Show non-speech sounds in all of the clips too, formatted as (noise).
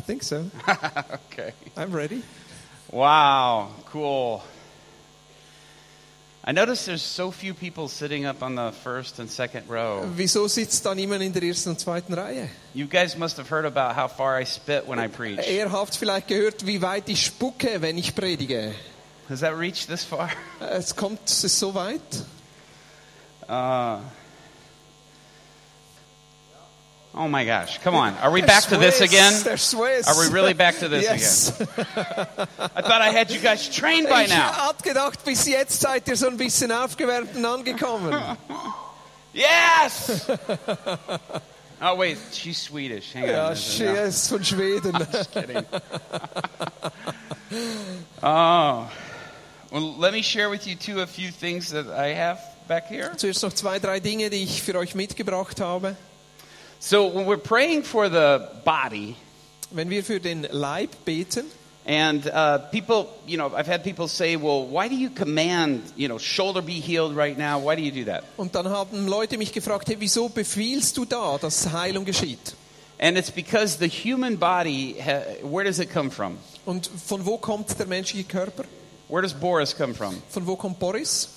I think so. (laughs) okay. I'm ready. Wow, cool. I notice there's so few people sitting up on the first and second row. Wieso sitzt da niemand in der ersten und zweiten Reihe? You guys must have heard about how far I spit when I preach. Ihr habt vielleicht gehört, wie weit ich spucke, wenn ich predige. Has that reached this far? Es kommt es so weit. Uh, oh my gosh, come on. Are we back to this again? Swiss. Are we really back to this yes. again? I thought I had you guys trained by Ich now. hab gedacht, bis jetzt seid ihr so ein bisschen aufgewärmt und angekommen. (laughs) Yes! (laughs) oh, wait, she's Swedish. Hang on. Ja, is- she no. ist von Schweden. (laughs) kidding. oh. Well, let me share with you, too, a few things that I have back here. Zuerst noch zwei, drei Dinge, die ich für euch mitgebracht habe. So, when we're praying for the body, Wenn wir für den Leib beten, and uh, people, you know, I've had people say, well, why do you command, you know, shoulder be healed right now? Why do you do that? und dann haben Leute mich gefragt, hey, wieso befiehlst du da, dass Heilung geschieht? And it's because the human body, where does it come from? Und von wo kommt der menschliche Körper? Where does Boris come from? Von wo kommt Boris?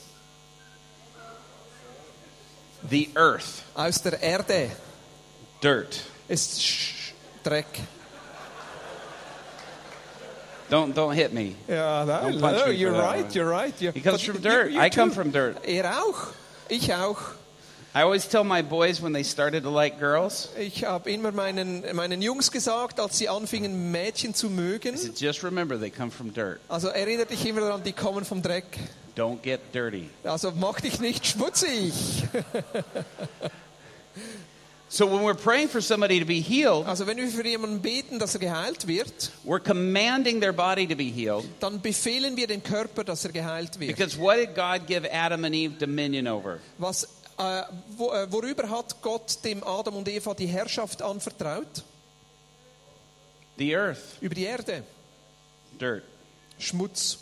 The earth, Aus der Erde. Dirt. Ist Dreck. Don't don't hit me. Ja, Don't no, punch no, me you're that right, one. you're right. Yeah. He comes from you- dirt. you I come too. from dirt. Er auch. Ich auch. I always tell my boys when they started to like girls, Ich habe immer meinen, meinen Jungs gesagt, als sie anfingen, Mädchen zu mögen, I said, just remember they come from dirt. also erinnere dich immer daran, die kommen vom Dreck. Don't get dirty. Also mach dich nicht schmutzig. (laughs) So when we're praying for somebody to be healed, Also wenn wir für jemanden beten, dass er geheilt wird, we're commanding their body to be healed dann befehlen wir dem Körper, dass er geheilt wird. because what did God give Adam and Eve dominion over? Was, äh, wo, äh, worüber hat Gott dem Adam und Eva die Herrschaft anvertraut? The earth, Über die Erde. dirt. Schmutz.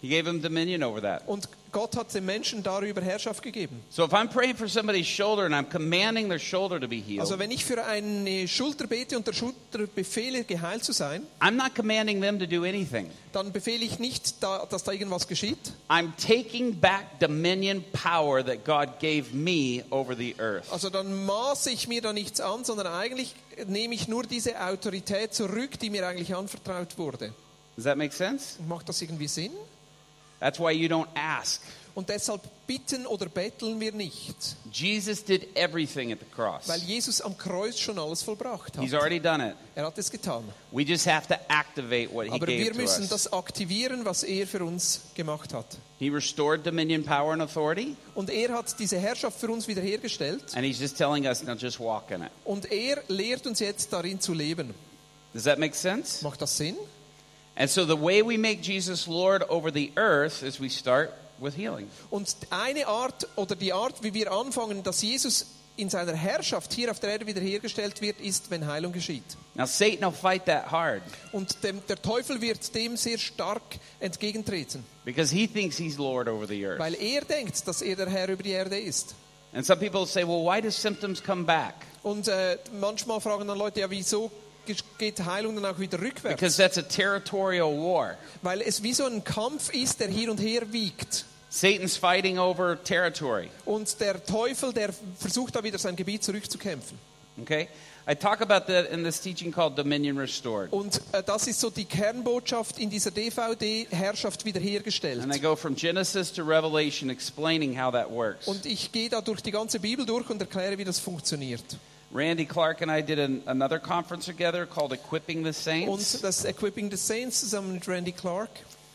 He gave them dominion over that. Und Gott hat dem Menschen darüber Herrschaft gegeben. So if I'm praying for somebody's shoulder and I'm commanding their shoulder to be healed, Also wenn ich für eine Schulter bete und der Schulter befehle, geheilt zu sein, I'm not commanding them to do anything. dann befehle ich nicht, da, dass da irgendwas geschieht. I'm taking back dominion power that God gave me over the earth. Also dann maße ich mir da nichts an, sondern eigentlich nehme ich nur diese Autorität zurück, die mir eigentlich anvertraut wurde. Does that make sense? Macht das irgendwie Sinn? That's why you don't ask. Und deshalb bitten oder betteln wir nicht, Jesus did everything at the cross. weil Jesus am Kreuz schon alles vollbracht He's hat. already done it. Er hat es getan. We just have to activate what he Aber gave wir to müssen us. das aktivieren, was er für uns gemacht hat. He restored dominion, power, and authority, Und er hat diese Herrschaft für uns wiederhergestellt. and he's just telling us now just walk in it. Und er lehrt uns jetzt darin zu leben. Does that make sense? Macht das Sinn? And so the way we make Jesus Lord over the earth is we start with healing. Und eine Art oder die Art, wie wir anfangen, dass Jesus in seiner Herrschaft hier auf der Erde wiederhergestellt wird, ist, wenn Heilung geschieht. Now Satan will fight that hard Und dem, der Teufel wird dem sehr stark entgegentreten, because he thinks he's Lord over the earth. weil er denkt, dass er der Herr über die Erde ist. And some people say, well, why do symptoms come back? Und äh, manchmal fragen dann Leute, ja, wieso geht Heilung dann auch wieder rückwärts? Because that's a territorial war. Weil es wie so ein Kampf ist, der hier und her wiegt. Satan's fighting over territory. Und der Teufel, der versucht da wieder sein Gebiet zurückzukämpfen. Okay? I talk about that in this teaching called Dominion Restored. Und äh, das ist so die Kernbotschaft in dieser DVD, Herrschaft wiederhergestellt. And I go from Genesis to Revelation explaining how that works. Und ich gehe da durch die ganze Bibel durch und erkläre, wie das funktioniert. Randy Clark and I did an, another conference together called Equipping the Saints. Und das Equipping the Saints zusammen mit Randy Clark.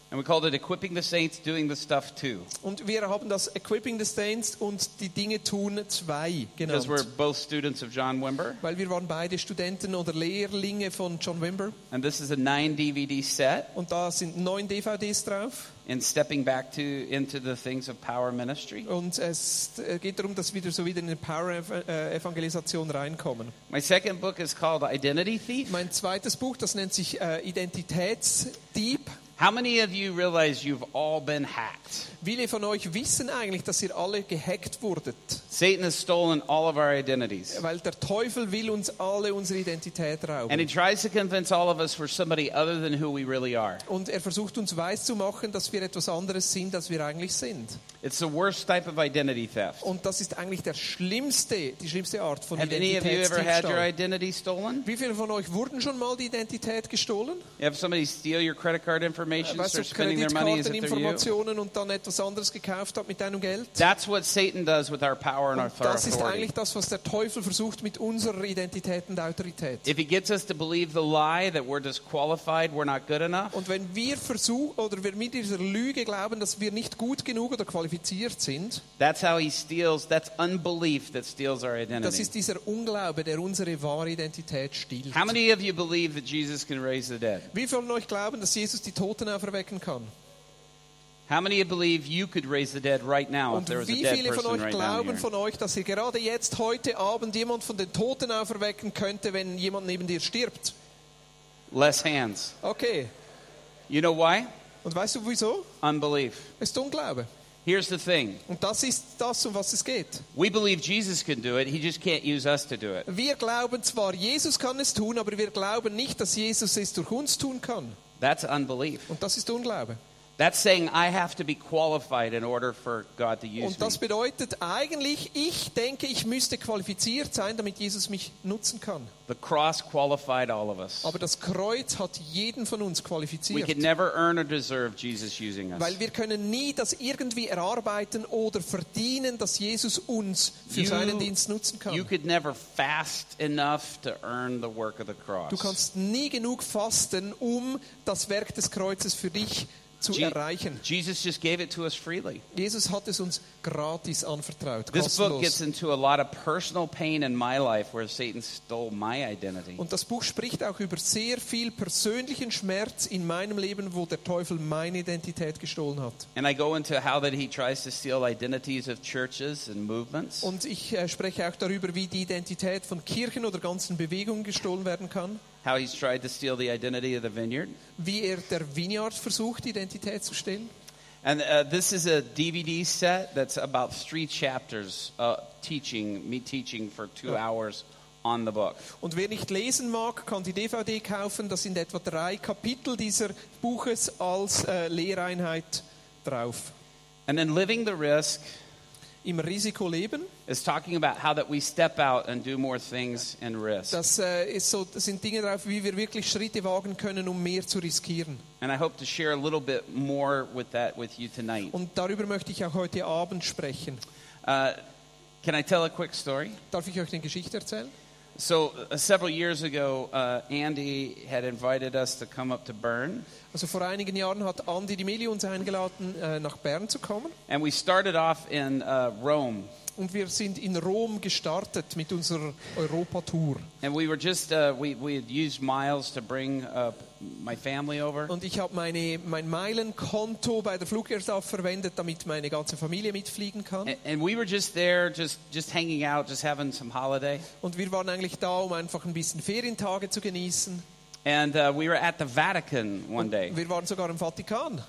And we called it Equipping the Saints Doing the Stuff Too. Und wir haben das Equipping the Saints und die Dinge tun zwei Because we're both students of John Wimber. Weil wir waren beide Studenten oder Lehrlinge von John Wimber. And this is a nine DVD set Und da sind neun DVDs drauf. In stepping back to into the things of power ministry. Und es äh, geht darum, dass wir wieder so wieder in die Power-Evangelisation äh, reinkommen. My second book is called Identity Thief. Mein zweites Buch, das nennt sich äh, Identitätsdieb. How many of you realize you've all been hacked? Viele von euch wissen eigentlich, dass ihr alle gehackt wurdet, Satan has stolen all of our identities. weil der Teufel will uns alle unsere Identität And he rauben. tries to convince all of us we're somebody other than who we really are. Und er versucht uns weiszumachen, dass wir etwas anderes sind, als wir eigentlich sind. It's the worst type of identity theft. Und das ist eigentlich der schlimmste, die schlimmste Art von Have any of you ever had your Identitätsdiebstahl. identity stolen? Wie viele von euch wurden schon mal die Identität gestohlen? You have somebody steal your credit card information, Weißt du, start spending their money as if they're you? Kreditkarteninformationen und dann etwas anderes gekauft hat mit deinem Geld? That's what Satan does with our power and our das ist eigentlich das, was der Teufel versucht mit unserer Identität und Autorität. If he gets us to believe the lie that we're disqualified, we're not good enough, Und wenn wir versuchen oder wir mit dieser Lüge glauben, dass wir nicht gut genug oder qualifiziert sind, that's how he steals. That's unbelief that steals our das identity. ist dieser Unglaube, der unsere wahre Identität stiehlt. How many of you believe that Jesus can raise the dead? Wie viele von euch glauben, dass Jesus die Toten auferwecken kann? How many believe you could raise the dead right now if there was a wie dead viele von person euch glauben von euch, dass ihr gerade jetzt, heute Abend, jemand von den Toten auferwecken könnte, wenn jemand neben dir stirbt? Less hands. Okay. You know why? Und weißt du wieso? Unbelief. Ist Unglaube. Here's the thing. Und das ist das, um was es geht. We believe Jesus can do it. He just can't use us to do it. Wir glauben zwar, Jesus kann es tun, aber wir glauben nicht, dass Jesus es durch uns tun kann. That's unbelief. Und das ist Unglaube. That's saying I have to be qualified in order for God to use Und das bedeutet eigentlich, ich denke, ich müsste qualifiziert sein, damit Jesus mich nutzen kann. The cross qualified all of us. Aber das Kreuz hat jeden von uns We qualifiziert. could never earn or deserve Jesus using us. Weil wir können nie das irgendwie erarbeiten oder verdienen, dass Jesus uns für You- seinen Dienst nutzen You kann. could never fast enough to earn the work of the cross. Du kannst nie genug fasten, um das Werk des Kreuzes für dich zu Je- erreichen. Jesus just gave it to us freely. Jesus hat es uns gratis anvertraut, This book gets kostenlos. into a lot of personal pain in my life where Satan stole my identity. Und das Buch spricht auch über sehr viel persönlichen Schmerz in meinem Leben, wo der Teufel meine Identität gestohlen hat. And I go into how that he tries to steal identities of churches and movements. Und ich äh, spreche auch darüber, wie die Identität von Kirchen oder ganzen Bewegungen gestohlen werden kann, How he's tried to steal the identity of the vineyard. wie er der Vineyard versucht, Identität zu stehlen. And uh, this is a DVD set that's about three chapters uh, teaching, me teaching for two hours on the book. Und wer nicht lesen mag, kann die DVD kaufen. Das sind etwa drei Kapitel dieser Buches als äh, Lehreinheit drauf. And then Living the Risk Im Risiko leben, is talking about how that we step out and do more things in risk. das, äh, ist so, das sind Dinge drauf, wie wir wirklich Schritte wagen können, um mehr zu riskieren. And I hope to share a little bit more with that with you tonight. Und darüber möchte ich auch heute Abend sprechen. Uh, can I tell a quick story? Darf ich euch eine Geschichte erzählen? So, uh, several years ago, uh, Andy had invited us to come up to Bern, Also vor einigen Jahren hat Andy die Meli uns eingeladen, äh, nach Bern zu kommen. and we started off in uh, Rome. Und wir sind in Rom gestartet mit unserer Europatour. And we were just, uh, we, we had used miles to bring uh, my family over. Und ich habe meine, mein Meilenkonto bei der Fluggesellschaft verwendet, damit meine ganze Familie mitfliegen kann. And, and we were just there, just, just hanging out, just having some holiday. Und wir waren eigentlich da, um einfach ein bisschen Ferientage zu genießen. And uh, we were at the Vatican one day. Wir waren sogar im Vatikan.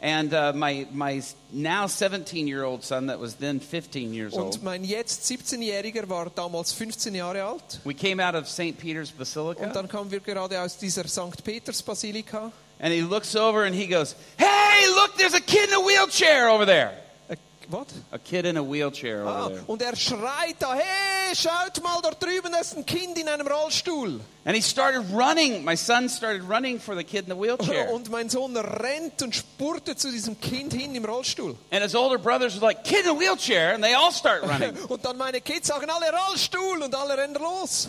And uh, my, my now 17 year old son, that was then 15 years Und old, mein jetzt 17-Jähriger war damals 15 Jahre alt. we came out of St. Peter's Basilica. Und dann kamen wir gerade aus dieser St. Peters Basilika. And he looks over and he goes, Hey, look, there's a kid in a wheelchair over there. Was? A kid in a wheelchair over Ah, there. und er schreit da, hey, schaut mal, dort drüben ist ein Kind in einem Rollstuhl. And he started running. My son started running for the kid in the wheelchair. (laughs) Und mein Sohn rennt und spurtet zu diesem Kind hin im Rollstuhl. And his older brothers were like, Kid in a wheelchair. And they all start running. (laughs) Und dann meine Kids sagen alle Rollstuhl und alle rennen los.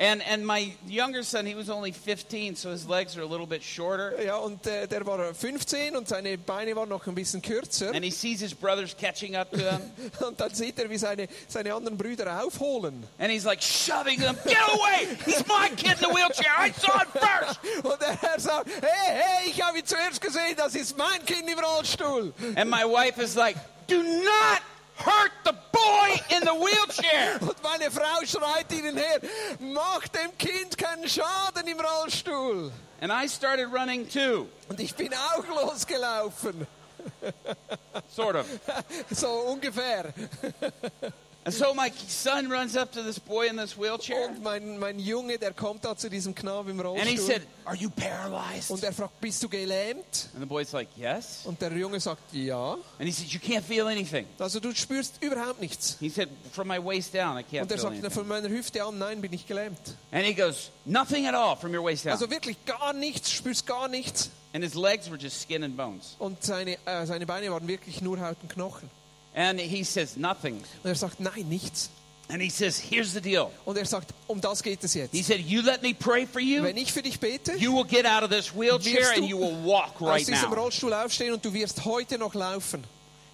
And, and my younger son, he was only 15, so his legs are a little bit shorter. Ja, und äh, der war 15 und seine Beine waren noch ein bisschen kürzer. And he sees his brothers catching up to him. (laughs) Und dann sieht er, wie seine, seine anderen Brüder aufholen. And he's like shoving them, Get away! He's my kid in the wheelchair. I saw it first. (laughs) Und er sagt, hey, hey, ich habe ihn zuerst gesehen, das ist mein Kind im Rollstuhl. And my wife is like, Do not hurt the boy in the wheelchair. (laughs) Und meine Frau schreit ihnen her, mach dem Kind keinen Schaden im Rollstuhl. And I started running too, Und ich bin auch losgelaufen. sort of. (laughs) So ungefähr. And so my son runs up to this boy in this wheelchair Und mein, mein Junge, der kommt da zu diesem Knaben im and he Rollstuhl. said, Are you paralyzed? Und er fragt, bist du gelähmt? And the boy's like, Yes. Und der Junge sagt, ja. And he said, You can't feel anything. Also du spürst überhaupt nichts. He said, From my waist down, I can't Und er feel sagt, anything. von meiner Hüfte an, nein, bin ich gelähmt. And he goes, Nothing at all from your waist down. Also wirklich gar nichts, spürst gar nichts. And his legs were just skin and bones. Und seine, äh, seine Beine waren wirklich nur Haut und Knochen. And he says, Nothing. Und er sagt, nein, nichts. And he says, Here's the deal. Und er sagt, um das geht es jetzt. He said, You let me pray for you, Wenn ich für dich bete, you will get out of this wheelchair and you will walk aus right diesem now. Rollstuhl aufstehen und du wirst heute noch laufen.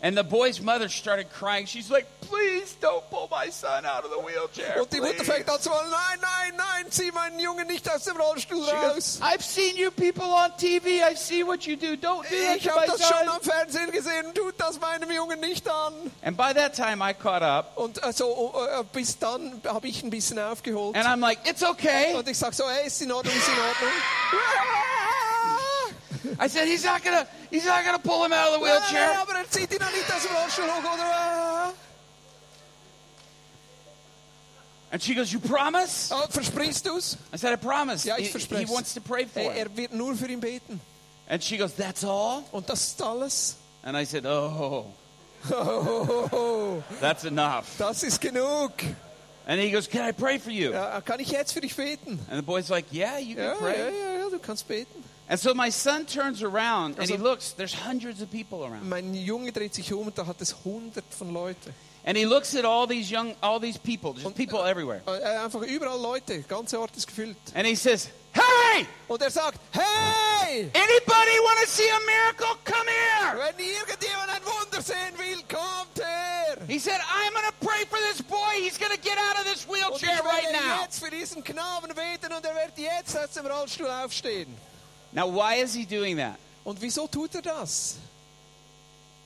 And the boy's mother started crying. She's like, Please don't pull my son out of the wheelchair. Und die Mutter please." fängt an zu wollen, nein, nein, nein, zieh meinen Jungen nicht aus dem Rollstuhl She raus. goes, I've seen you people on TV. I see what you do. Don't do that Ich to habe my das schon am Fernsehen gesehen, tut das meinem Jungen nicht an. And by that time, I caught up. Und äh, also, oh, oh, äh, bis dann habe ich ein bisschen aufgeholt. And I'm like, It's okay. Und ich sage so, hey, ist in Ordnung, ist in Ordnung. (laughs) I said, He's not gonna, he's not gonna pull him out of the wheelchair. aber zieht ihn auch nicht aus dem Rollstuhl hoch, oder? And she goes, You promise? Oh, versprichst du's? I said, I promise. Ja, ich He- he wants to pray for Er, er wird nur für ihn beten. And she goes, That's all? Und das ist alles. And I said, Oh, Oh, that's enough. das ist genug. And he goes, Can I pray for you? Ja, kann ich jetzt für dich beten? And the boy's like, Yeah, you can ja, pray. ja, ja, du kannst beten. And so my son turns around and he looks, there's hundreds of people around. Mein Junge dreht sich um und da hat es hundert von Leuten. And he looks at all these young, all these people, just people everywhere. Äh, Einfach überall Leute, ganze Ort ist gefüllt. And he says, Hey, Und er sagt, hey, anybody want to see a miracle? Come here. wenn irgendjemand ein Wunder sehen will, kommt her. He said, I'm going to pray for this boy. He's going to get out of this Und ich wheelchair right now. jetzt für diesen Knaben beten und er wird jetzt aus dem Rollstuhl aufstehen. Now, why is he doing that? Und wieso tut er das?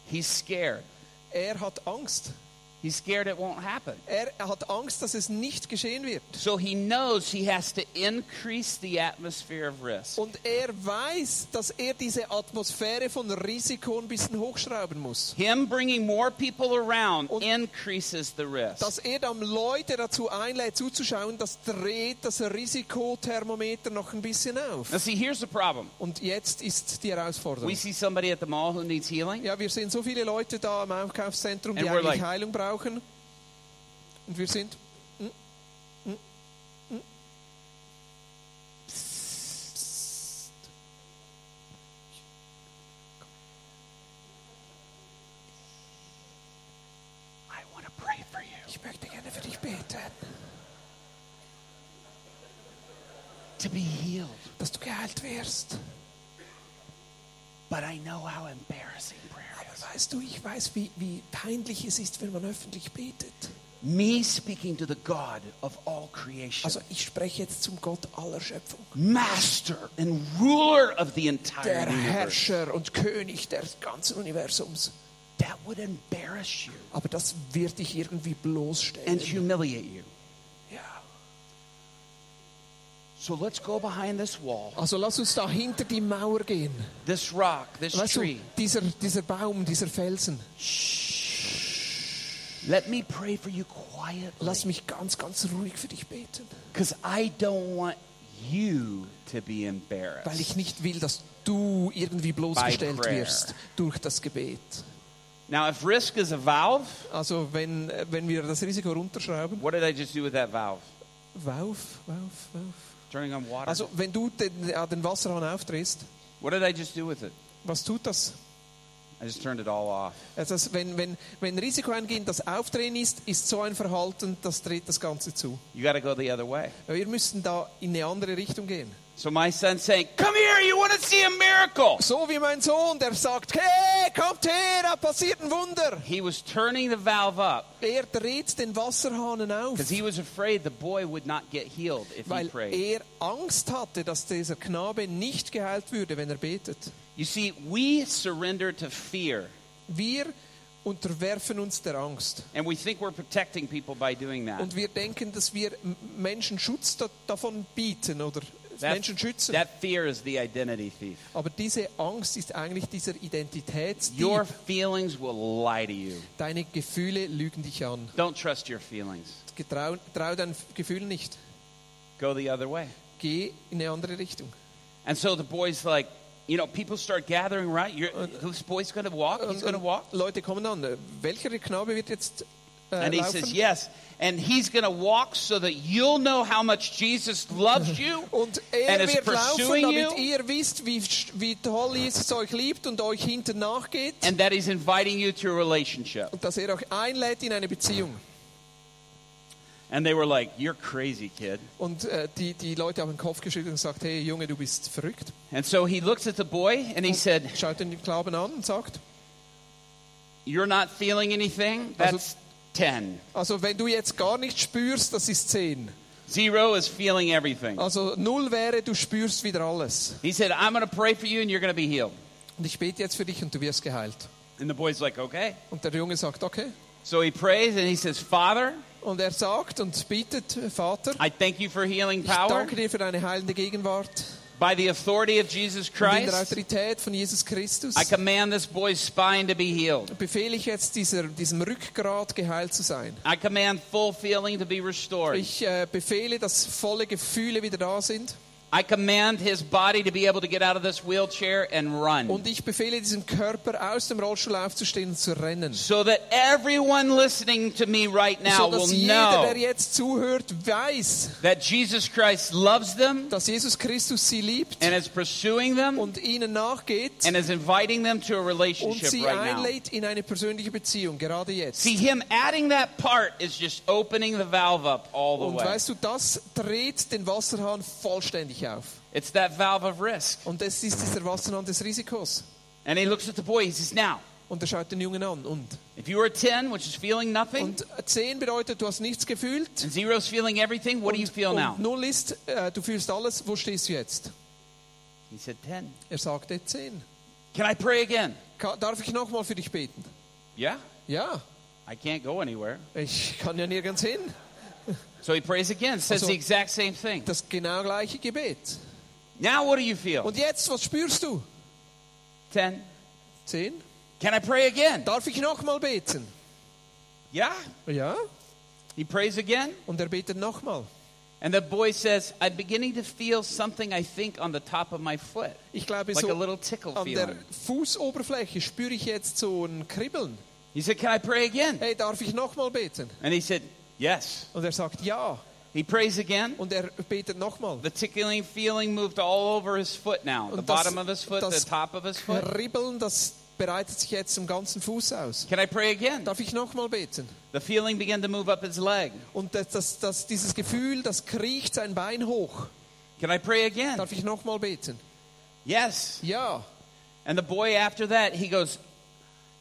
He's scared. Er hat Angst. He's scared it won't happen. Er hat Angst, dass es nicht geschehen wird. So he knows he has to increase the atmosphere of risk. Und er weiß, dass er diese Atmosphäre von Risiko ein bisschen hochschrauben muss. Him bringing more people around Und- increases the risk. Dass er dann Leute dazu einlädt, zuzuschauen, das dreht das Risikothermometer noch ein bisschen auf. Now, see, here's the problem. Und jetzt ist die Herausforderung. We see somebody at the mall who needs healing, Ja, wir sehen so viele Leute da im Einkaufszentrum, die And eigentlich like- Heilung brauchen. Und wir sind, mm, mm, mm. I want to pray for you. ich möchte gerne für dich beten, To be healed. dass du geheilt wirst. But I know how embarrassing prayer Aber is. Weißt du, ich weiß, wie, wie peinlich es ist, wenn man öffentlich betet. Me speaking to the God of all creation, Also ich spreche jetzt zum Gott aller Schöpfung. master and ruler of the entire Der universe. Herrscher und König des ganzen Universums. That would embarrass you Aber das wird dich irgendwie bloßstellen. and humiliate you. Ja. So let's go behind this wall, Also lass uns da hinter die Mauer gehen. this rock, this Weißt du, tree. dieser, dieser Baum, dieser Felsen. Let me pray for you quietly. Lass mich ganz, ganz ruhig für dich beten. Because I don't want you to be Weil embarrassed. ich nicht will, dass du irgendwie bloßgestellt wirst durch das Gebet. Now, if risk is a valve, Also wenn, äh, wenn wir das Risiko runterschrauben. what did I just do with that valve? Wauf, wauf, wauf. Also wenn du den, den Wasserhahn aufdrehst, what did I just do with it? was tut das? I just turned it all off. Also wenn, wenn, wenn Risiko eingehen das Aufdrehen ist, ist so ein Verhalten, das dreht das Ganze zu. You got to go the other way. Wir müssen da in eine andere Richtung gehen. So my son's saying, Come here, you want to see a miracle. So wie mein Sohn, der sagt, hey, kommt her, da passiert ein Wunder. He was turning the valve up Er dreht den Wasserhahn auf, because he was afraid the boy would not get healed if he weil prayed. er Angst hatte, dass dieser Knabe nicht geheilt würde, wenn er betet. You see, we surrender to fear, Wir unterwerfen uns der Angst. and we think we're protecting people by doing that. Und wir denken, dass wir Menschen Schutz da, davon bieten oder That, Menschen schützen. that fear is the identity thief. Aber diese Angst ist eigentlich dieser Identitätsdieb. Your feelings will lie to you. Deine Gefühle lügen dich an. Don't trust your feelings. Getrau, trau deinen Gefühlen nicht. Go the other way. Geh in eine andere Richtung. And so the boy's like, you know, people start gathering around. You're, whose boy's going to walk? He's going to walk. Leute kommen an. Welcher Knabe wird jetzt And he laufen? says, yes. And he's going to walk so that you'll know how much Jesus loves you (laughs) Und er and is wird laufen, pursuing damit you ihr wisst, wie, wie toll Jesus euch liebt und euch hinten nachgeht. and that he's inviting you to a relationship. Und dass er euch einlädt in eine Beziehung. And they were like, you're crazy, kid. Und äh, die, die Leute haben den Kopf geschüttelt und gesagt, hey Junge, du bist verrückt. And so he looks at the boy and he said, Schaut den Knaben an und sagt, you're not feeling anything? That's 10. also wenn du jetzt gar nichts spürst, das ist 10. Zero is feeling everything. Also null wäre, du spürst wieder alles. He said, I'm going to pray for you and you're going to be healed. Und ich bete jetzt für dich und du wirst geheilt. And the boy's like, okay. Und der Junge sagt, okay. So he prays and he says, Father, Und er sagt und bittet, Vater, I thank you for healing ich power. danke dir für deine heilende Gegenwart. By the authority of Jesus Und in der Christ, Autorität von Jesus Christus I command this boy's spine to be healed. befehle ich jetzt dieser, diesem Rückgrat geheilt zu sein. I command full feeling to be restored. Ich äh, befehle, dass volle Gefühle wieder da sind. I command his body to be able to get out of this wheelchair and run. Und ich befehle diesem Körper aus dem Rollstuhl aufzustehen und zu rennen. So that everyone listening to me right now So will jeder, know der jetzt zuhört, weiß, that Jesus Christ loves them dass Jesus Christus sie liebt and is pursuing them und ihnen nachgeht and is inviting them to a und relationship sie right now. einlädt in eine persönliche Beziehung, gerade jetzt. See, him adding that part is just opening the valve up all the Und way. weißt du, das dreht den Wasserhahn vollständig auf. It's that valve of risk. Und das ist dieser Wasserhahn des Risikos. And he looks at the boy, he says, Now, Und er schaut den Jungen an. Und, if you were 10, which is feeling nothing, und 10 bedeutet, du hast nichts gefühlt. and zero's feeling everything, what do you und, feel now? und 0 ist, äh, du fühlst alles. Wo stehst du jetzt? He said, 10. Er sagte 10. Can I pray again? Ka- Darf ich nochmal für dich beten? Yeah, Ja, I can't go anywhere. ich kann ja nirgends hin. (laughs) So he prays again, says Also- the exact same thing. Das genau gleiche Gebet. Now what do you feel? Und jetzt, was spürst du? 10. 10. Can I pray again? Darf ich nochmal beten? Yeah. Ja. He prays again. Und er betet nochmal. And the boy says, I'm beginning to feel something, I think, on the top of my foot. Ich glaube, Like a little tickle an der feeling. Fußoberfläche spüre ich jetzt so ein Kribbeln. He said, Can I pray again? Hey, darf ich nochmal beten? And he said, Yes. Und er sagt ja. He prays again. Und er betet nochmal. The tickling feeling moved all over his foot now. The bottom of his foot, the top of his foot. Kribbeln, das breitet sich jetzt im ganzen Fuß aus. Can I pray again? Darf ich nochmal beten? The feeling began to move up his leg. Und das, das, das, dieses Gefühl, das kriecht sein Bein hoch. Can I pray again? Darf ich nochmal beten? Yes. Ja. And the boy after that, he goes,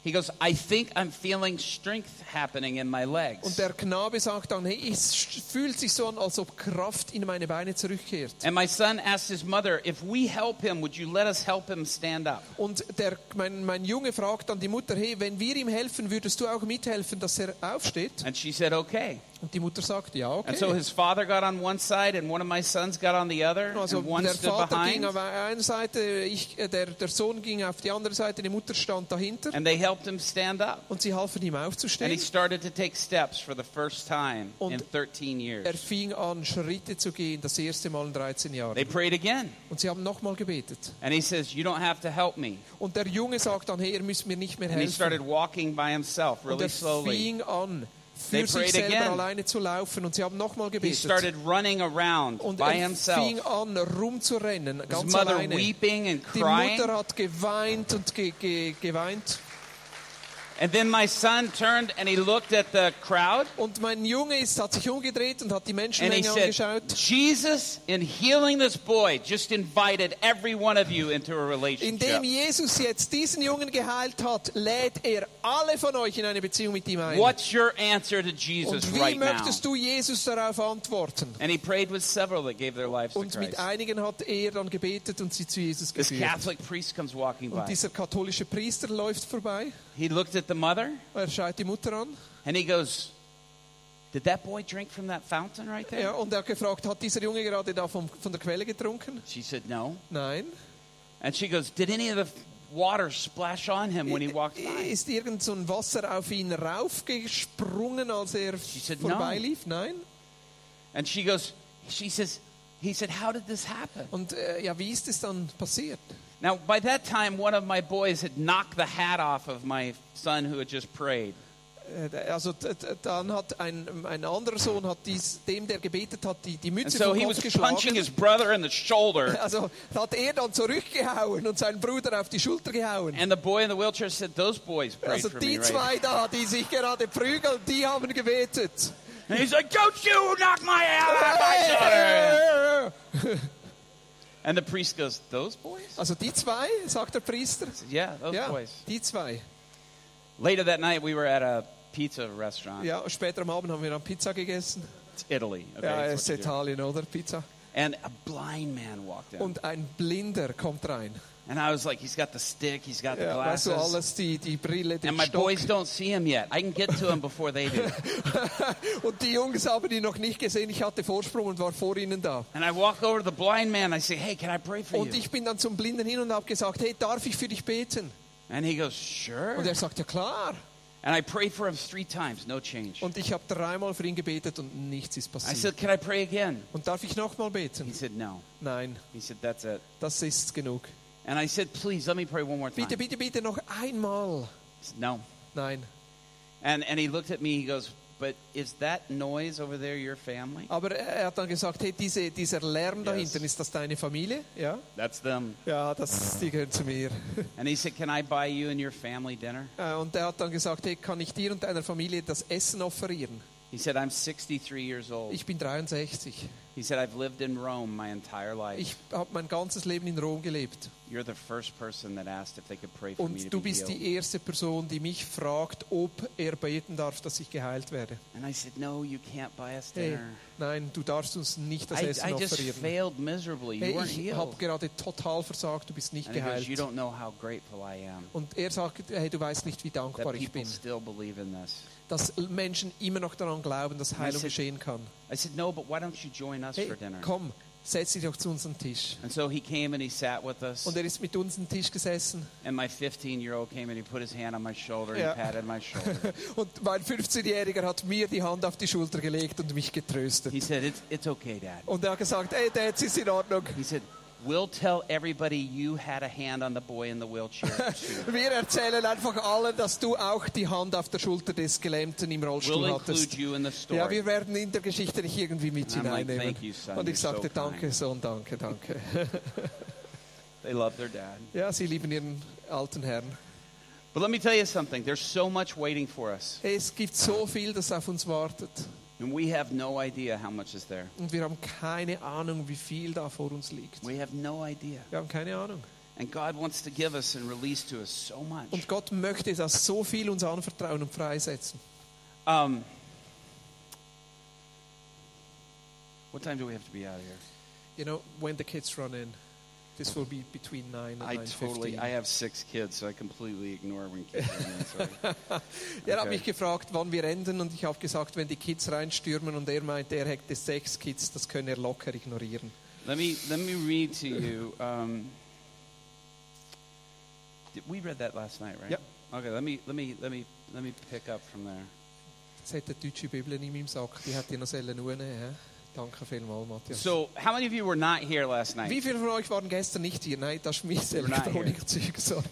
he goes, I think I'm feeling strength happening in my Und legs. der Knabe sagt dann, hey, es fühlt sich so an, als ob Kraft in meine Beine zurückkehrt. And my son asked his mother, if we help him, would you let us help him stand up? Und der, mein, mein Junge fragt dann die Mutter, hey, wenn wir ihm helfen, würdest du auch mithelfen, dass er aufsteht? And she said, okay. Und die Mutter sagt, ja, And so okay. his father got on one side and one of my sons got on the other Also and one der stood Vater ging behind. auf eine Seite, ich, äh, der, der Sohn ging auf die andere Seite, die Mutter stand dahinter And they helped him stand up. und sie halfen ihm And he aufzustehen. started to take steps for the first time Und in 13 Er years. fing an, Schritte zu gehen, das erste Mal in 13 Jahren. They prayed again. Und sie haben nochmal gebetet. And he says, You don't have to help me. Und der Junge sagt dann, hey, ihr müsst mir nicht mehr And he started helfen. walking by himself Und really er slowly. fing an, für sich selber again. alleine zu laufen. Und sie haben nochmal He gebetet. started running around Und by er himself. fing an, rumzurennen, ganz alleine. Die. Mutter hat geweint und ge ge geweint. And then my son turned and he looked at the crowd Und mein Junge ist, hat sich umgedreht und hat die and he Menschenmenge said, angeschaut. Jesus, in healing this boy, just invited every one of you into a relationship. Indem. Jesus jetzt diesen Jungen geheilt hat, lädt er alle von euch in eine Beziehung mit ihm ein. What's your answer to Jesus Und wie right now? du Jesus darauf antworten? And he prayed with several that gave their lives to Und mit Christ. einigen hat er dann gebetet und sie zu Jesus This. Catholic priest comes walking Und by. dieser katholische Priester läuft vorbei. He looked at the mother Er schaut die Mutter an and he goes, Did that boy drink from that fountain right there? Ja, und er gefragt, hat dieser Junge gerade da vom, von der Quelle getrunken? She said, No. Nein. And she goes, Did any of the water splash on him when he walked by? Ist irgend so ein Wasser auf ihn raufgesprungen, als er said, no. Nein. And she goes, She says, He said, How did this happen? Und äh, ja, wie ist es dann passiert? Now, by that time, one of my boys had knocked the hat off of my son who had just prayed. Äh, Also dann hat ein, ein anderer Sohn hat dies, dem, der gebetet hat, die, die And Mütze so vom he Kopf was punching geschlagen. his brother in the shoulder. (laughs) Also hat er dann zurückgehauen und seinen Bruder auf die Schulter gehauen. And the boy in the wheelchair said, Those boys prayed Also for me, die right? zwei da, die sich gerade prügeln, die haben gebetet. And he's like, Don't you knock my hat off my (laughs) shoulder. (laughs) And the priest goes, Those boys? Also die zwei, sagt der Priester. Yeah, those Ja, boys. die zwei. Later that night, we were at a pizza restaurant. Ja, später am Abend haben wir dann Pizza gegessen. It's Italy. Okay, Ja, es ist what you do. Italien, oder? Pizza. And a blind man walked in. Und ein Blinder kommt rein. And I was like, He's got the stick, he's got the Ja, weißt du, alles, die, die Brille, den And my Stock. boys don't see him yet. I can get to him before they do. (laughs) Und die Jungs haben ihn noch nicht gesehen. Ich hatte Vorsprung und war vor ihnen da. And I walk over to the blind man. I say, Hey, can I pray for Und you? ich bin dann zum Blinden hin und habe gesagt, hey, darf ich für dich beten? And he goes, Sure. Und er sagt, ja klar. And I prayed for him three times, no change. Und ich habe dreimal für ihn gebetet und nichts ist I passiert. said, Can I pray again? Und darf ich nochmal He beten? said, No. Nein, He said, That's it. das ist genug. And I said, Please, let me pray one more time. Bitte, bitte, bitte noch einmal. No. Nein. And, and he looked at me, he goes, But is that noise over there your family? Aber er hat dann gesagt, hey, diese, dieser Lärm da Yes. hinten, ist das deine Familie? Ja? That's them. Ja, das, die gehören zu mir. (laughs) And he said, Can I buy you and your family dinner? Äh, Und er hat dann gesagt, hey, kann ich dir und deiner Familie das Essen offerieren? He said, I'm 63 years old. Ich bin 63. He said, I've lived in Rome my entire life. Ich habe mein ganzes Leben in Rom gelebt. You're the first person that asked if they could pray for me to Und du be bist healed. die erste Person, die mich fragt, ob er beten darf, dass ich geheilt werde. And I said, No, you can't buy us Hey, dinner. nein, du darfst uns nicht das I, Essen I just offerieren. failed miserably. You Hey, weren't ich habe gerade total versagt, du bist nicht And he goes, geheilt. You don't know how grateful I am Und er sagt, hey, du weißt nicht, wie that dankbar ich people bin, still believe in this. dass Menschen immer noch daran glauben, dass Heilung said- geschehen kann. I said, No, but why don't you join us Hey, for dinner? komm, setz dich doch zu unserem Tisch. And so he came and he sat with us. Und er ist mit uns am Tisch gesessen. And my 15 year old came and he put his hand on my shoulder and patted my shoulder. (laughs) Und mein 15-Jähriger hat mir die Hand auf die Schulter gelegt und mich getröstet. he said, it's, it's okay, Dad. Und er hat gesagt, hey, Dad, es ist in Ordnung. He said, We'll tell everybody you had a hand on the boy in the wheelchair. (laughs) Wir erzählen einfach allen, dass du auch die Hand auf der Schulter des Gelähmten im Rollstuhl We'll hattest. include you in the Ja, story. wir werden in der Geschichte dich irgendwie mit And like, hineinnehmen. "Thank you, son. Und ich You're so sagte, danke, kind." Sohn, danke, danke. (laughs) They love their dad. Ja, sie lieben ihren alten Herrn. But let me tell you something there's so much waiting for us, Es gibt so viel, das auf uns wartet. And we have no idea how much is there. Und wir haben keine Ahnung, wie viel da vor uns liegt. We have no idea. Wir haben keine Ahnung. And God wants to give us and release to us so much. Und Gott möchte das so viel uns anvertrauen und freisetzen. Um, what time do we have to be out of here? You know, when the kids run in, this will be between 9 and I 9.15. totally, I have six kids, so I completely ignore when kids are. (laughs) Er hat mich gefragt, wann wir enden und ich habe gesagt, wenn die Kids reinstürmen und er meinte, er hätte sechs Kids, das könne er locker ignorieren. Let me let me read to you. Um, did, we read that last night, right? Yep. Okay. Let me let me let me let me pick up from there. Das hat die deutsche Bibel in meinem Sack, die hat ihr noch sollen nehmen. hä? Danke vielmals, Matthias. So, how many of you were not here last night? Wie viele von euch waren gestern nicht hier? Nein, das ist mein We're not here. Elektronikzeug, sorry.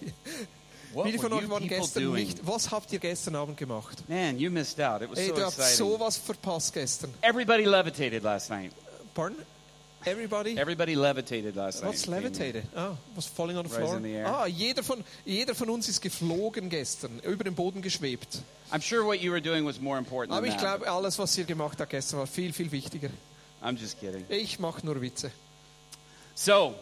What Wie viele von euch you waren gestern doing? nicht? Was habt ihr gestern Abend gemacht? Man, you missed out. It was Hey, so du habt exciting. sowas verpasst gestern. Everybody levitated last night. Pardon? Everybody? Everybody levitated last What's night. levitated? Ah, was falling on the Rise floor? the. Ah, jeder von, jeder von uns ist geflogen gestern, über den Boden geschwebt. I'm sure what you were doing was more important Aber than ich glaube, alles, was ihr gemacht habt gestern, war viel, viel wichtiger. I'm just kidding. Ich mache nur Witze. So,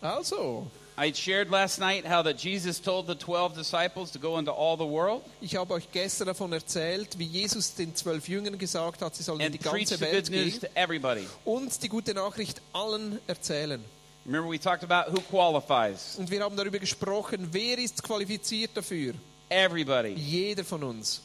Also, I shared last night how that Jesus told the 12 disciples to go into all the world ich habe euch gestern davon erzählt, wie Jesus den zwölf Jüngern gesagt hat, sie sollen in die ganze Welt gehen und die gute Nachricht allen erzählen. Remember, we talked about who qualifies. Und wir haben darüber gesprochen, wer ist qualifiziert dafür? Everybody. Jeder von uns.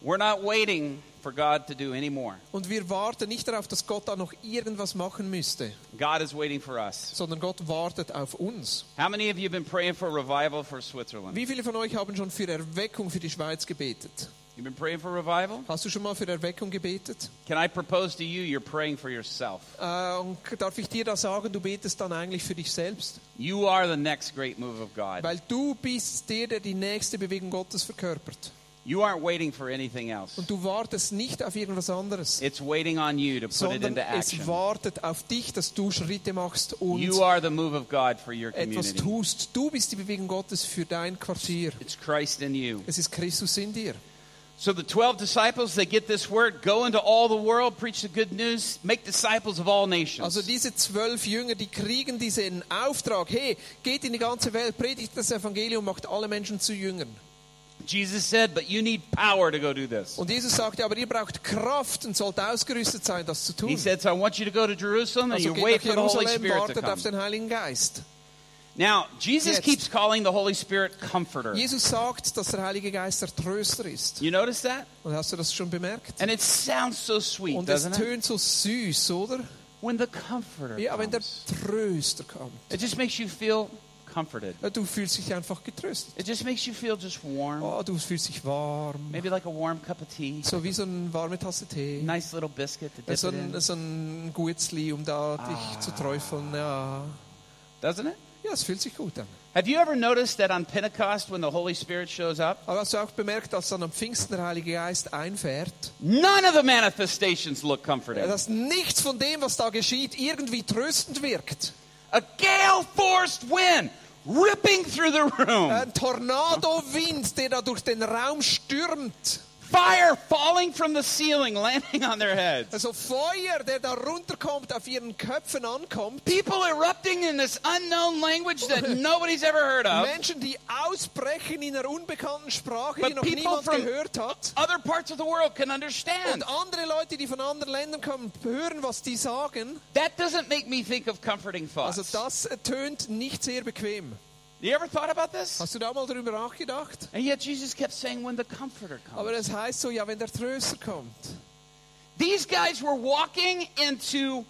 We're not waiting for God to do any more. Und wir warten nicht darauf, dass Gott da noch irgendwas machen müsste, God is waiting for us. sondern Gott wartet auf uns. How many of you have been praying for revival for Switzerland? Wie viele von euch haben schon für Erweckung für die Schweiz gebetet? You've been praying for revival? Hast du schon mal für Erweckung gebetet? Can I propose to you you're praying for yourself? Und darf ich dir da sagen, du betest dann eigentlich für dich selbst? You are the next great move of God. Weil du bist der, der die nächste Bewegung Gottes verkörpert. You aren't waiting for anything else. Und du wartest nicht auf irgendwas anderes, It's waiting on you to put it into es action. wartet auf dich, dass du Schritte machst und You are the move of God for your etwas community. tust. Du bist die Bewegung Gottes für dein Quartier. It's Christ in you. Es ist Christus in dir. So the 12 disciples, they get this word, go into all the world, preach the good news, make disciples of all nations. Also diese zwölf Jünger, die kriegen diesen Auftrag, hey, geht in die ganze Welt, predigt das Evangelium, macht alle Menschen zu Jüngern. Jesus said, but you need power to go do this. Und Jesus sagte, aber ihr braucht Kraft und sollt ausgerüstet sein, das zu tun. He said, so I want you to go to Jerusalem and Also you wait for the Holy Spirit to wartet auf come. den Heiligen Geist. Now, Jesus Jetzt. keeps calling the Holy Spirit comforter. Jesus sagt, dass der Heilige Geist der Tröster ist. You notice that? Und hast du das schon bemerkt? And it sounds so sweet, Und es tönt so süß, oder? When the comforter Ja, wenn der comes. Tröster kommt. It just makes you feel comforted. Du fühlst dich einfach getröstet. It just makes you feel just warm. Oh, du fühlst dich warm. Maybe like a warm cup of tea. So wie so eine warme Tasse Tee. Nice little biscuit to dip So it in. ein, so ein Guetzli, um da dich zu träufeln. Ja. Doesn't it? ja, es fühlt sich gut an. Have you ever noticed that on Pentecost, when the Holy Spirit shows up, Aber hast du auch bemerkt, dass dann am Pfingsten der Heilige Geist einfährt, none of the manifestations look comforting? dass nichts von dem, was da geschieht, irgendwie tröstend wirkt. A gale forced wind ripping through the room, Ein Tornado-Wind, der da durch den Raum stürmt. Fire falling from the ceiling, (laughs) landing on their heads. Also Feuer, der da runterkommt, auf ihren Köpfen ankommt. People erupting in this unknown language that (laughs) nobody's ever heard of. Menschen, die ausbrechen in einer unbekannten Sprache, But die noch people niemand from- gehört hat. Other parts of the world can understand. Und andere Leute, die von anderen Ländern kommen, hören, was die sagen. That doesn't make me think of comforting Also thoughts. das äh, tönt nicht sehr bequem. Have you ever thought about this? Hast du da mal darüber nachgedacht? And yet Jesus kept saying, when the comforter comes. Aber es heißt so, ja, wenn der Tröster kommt. These guys were walking into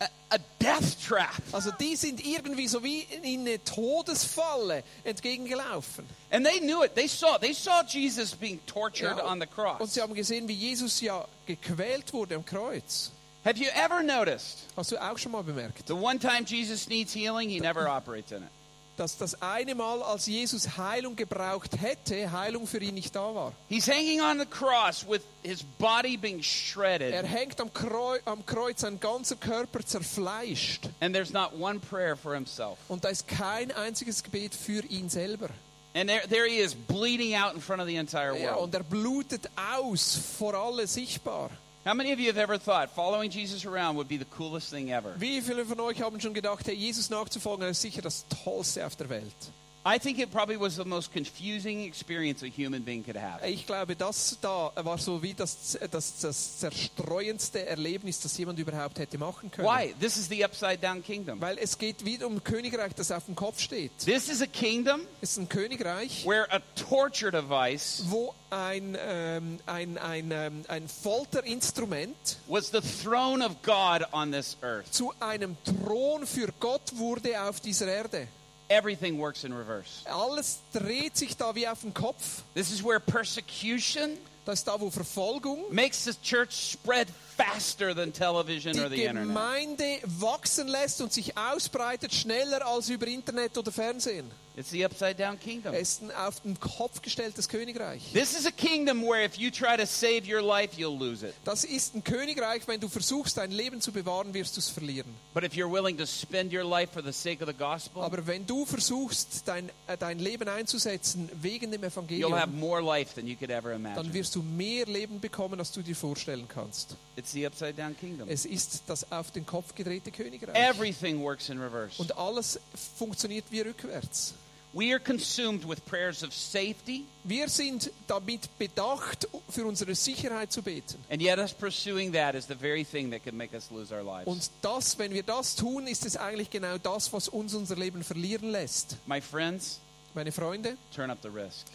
a, a death trap. Also die sind irgendwie so wie in eine Todesfalle entgegengelaufen. And they knew it. They saw it. They saw Jesus being tortured Ja, on the cross. Und sie haben gesehen, wie Jesus ja gequält wurde am Kreuz. Have you ever noticed Hast du auch schon mal bemerkt, the one time Jesus needs healing, he never operates in it? Dass das eine Mal, als Jesus Heilung gebraucht hätte, Heilung für ihn nicht da war. He's hanging on the cross with his body being Er shredded, hängt am Kreuz, am Kreuz, sein ganzer Körper zerfleischt. and there's not one prayer for himself. Und da ist kein einziges Gebet für ihn selber. And there, there he is bleeding out in front of the entire Ja, world. und er blutet aus, vor alle sichtbar. How many of you have ever thought following Jesus around would be the coolest thing ever? Wie viele von euch haben schon gedacht, Jesus nachzufolgen ist sicher das Tollste auf der Welt? I think it probably was the most confusing experience a human being could have. Ich glaube, das da war so wie das, das, das zerstreuendste Erlebnis, das jemand überhaupt hätte machen können. Why? This is the upside down kingdom. Weil es geht wieder um ein Königreich, das auf dem Kopf steht. This is a kingdom Es ist ein Königreich, where a torture device wo ein, ähm, ein, ein, ähm, ein Folterinstrument was the throne of God on this earth. zu einem Thron für Gott wurde auf dieser Erde. Everything works in reverse. Alles dreht sich da wie auf den Kopf. This is where persecution Das ist da, wo Verfolgung makes the church spread faster than television or the internet. Gemeinde wachsen lässt und sich ausbreitet schneller als über Internet oder Fernsehen. It's the upside down kingdom. Es ist ein auf den Kopf gestelltes Königreich. This is a kingdom where if you try to save your life, you'll lose it. Das ist ein Königreich, wenn du versuchst, dein Leben zu bewahren, wirst du es verlieren. But if you're willing to spend your life for the sake of the gospel, Aber wenn du versuchst, dein, äh, dein Leben einzusetzen wegen dem you'll have Evangelium, more life than you could ever dann imagine. wirst du mehr Leben bekommen, als du dir vorstellen kannst. It's the upside down kingdom. Es ist das auf den Kopf gedrehte Königreich. Everything works in reverse. Und alles funktioniert wie rückwärts. We are consumed with prayers of safety, Wir sind damit bedacht, für unsere Sicherheit zu beten. and yet us pursuing that is the very thing that could make us lose our lives. Und das, wenn wir das tun, ist es eigentlich genau das, was uns unser Leben verlieren lässt. My friends, Meine Freunde, turn up the risk.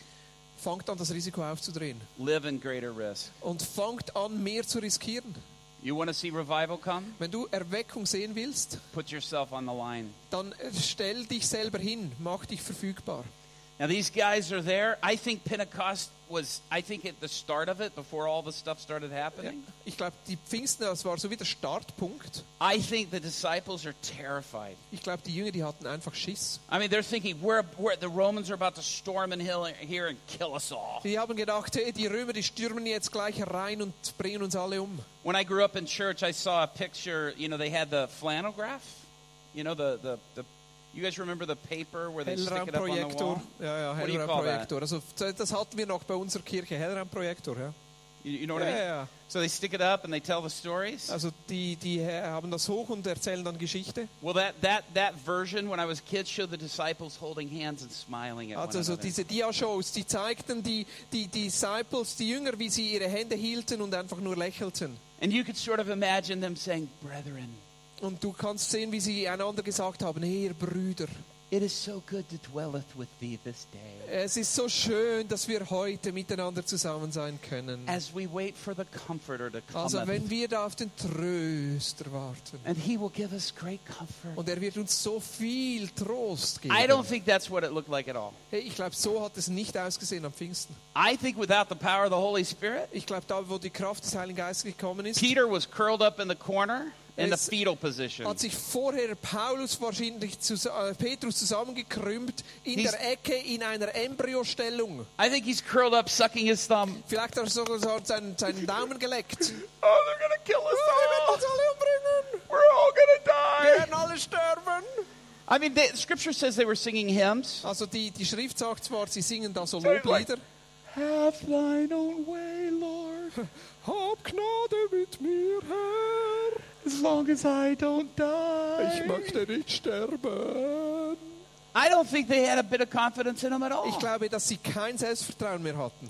Fangt an, das Risiko aufzudrehen. Live in greater risk. Und fangt an, mehr zu riskieren. You want to see revival come? Wenn du Erweckung sehen willst, Put yourself on the line. dann äh, stell dich selber hin, mach dich verfügbar. Now these guys are there. I think Pentecost was I think at the start of it before all the stuff started Ja, happening. ich glaube, die Pfingsten, das war so wie der Startpunkt. I think the disciples are terrified. Ich glaube, die Jünger, die hatten einfach Schiss. I mean, they're thinking we're, we're the Romans are about to storm in here and kill us all. Die haben gedacht, hey, die Römer, die stürmen jetzt gleich herein und bringen uns alle um. When I grew up in church, I saw a picture. You know, they had the flannel graph. You know, the the, the you guys remember the paper where they stick it up on the wall? Ja, ja, What do you call that? Also, das hatten wir noch bei unserer Kirche, Hellraumprojektor. Ja. You, you know what Ja, I mean? ja. So they stick it up and they tell the stories. Also die, die haben das hoch und erzählen dann Geschichte. Well, that, that, that version, when I was a kid, showed the disciples holding hands and smiling at Also one so another. diese Dia-Shows, die zeigten die, die Disciples, die Jünger, wie sie ihre Hände hielten und einfach nur lächelten. And you could sort of imagine them saying, Brethren, Und du kannst sehen, wie sie einander gesagt haben, hey, Brüder, it is so good to dwelleth with thee this day. es ist so schön, dass wir heute miteinander zusammen sein können. As we wait for the Comforter to come. Also wenn wir da auf den Tröster warten. and he will give us great comfort. Und er wird uns so viel Trost geben. I don't think that's what it looked like at all. Hey, ich glaube, so hat es nicht ausgesehen am Pfingsten. I think without the power of the Holy Spirit, Ich glaube, da, wo die Kraft des Heiligen Geistes gekommen ist, Peter was curled up in the corner in the fetal position. hat sich vorher Paulus wahrscheinlich zu, äh, Petrus zusammengekrümmt in He's- der Ecke in einer Embryostellung. I think he's curled up sucking his thumb. Vielleicht hat er sogar so seinen, seinen Daumen geleckt. (laughs) Oh, they're gonna kill us Wir werden uns alle umbringen. We're all gonna Wir die. werden alle sterben. I mean, they, Scripture says they were singing hymns. Also die, die Schrift sagt zwar, sie singen da so Loblieder. Have thine own way, Lord, (laughs) Hab Gnade mit mir, Herr. As long as I don't Ich die. möchte nicht sterben. I don't think they had a bit of confidence in them at all. Ich glaube, dass sie kein Selbstvertrauen mehr hatten.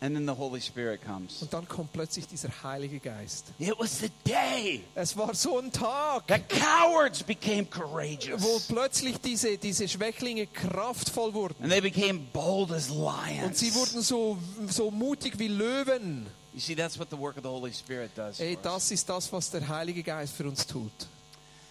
And then the Holy Spirit comes. Und dann kommt plötzlich dieser Heilige Geist. It was the day Es war so ein Tag, that cowards became wo courageous. plötzlich diese, diese Schwächlinge kraftvoll wurden. And they became bold as Und sie lions. wurden so, so mutig wie Löwen. You see, that's what the work of the Holy Spirit does. Ey, das ist das, was der Heilige Geist für uns tut.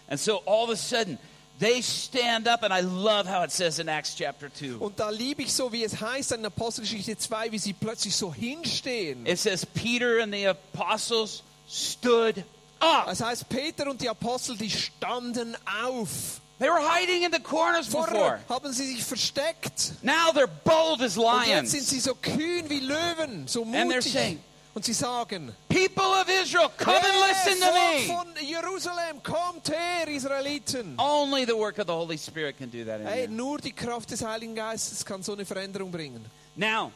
And so all of a sudden, they stand up, and I love how it says in Acts chapter 2. Und da liebe ich so, wie es heißt in Apostelgeschichte 2, wie sie plötzlich so hinstehen. It says, Peter and the apostles stood up. Das heißt, Peter und die Apostel, die standen auf. They were hiding in the corners before. Haben sie sich versteckt. Now they're bold as Und jetzt sind lions. sie so kühn wie Löwen, so they're saying, Und sie sagen, People of Israel, come and listen to me. Von Jerusalem, kommt her, Israeliten. Only the work of the Holy Spirit can do that in Hey, nur die Kraft des Heiligen Geistes kann so eine Veränderung bringen. Now,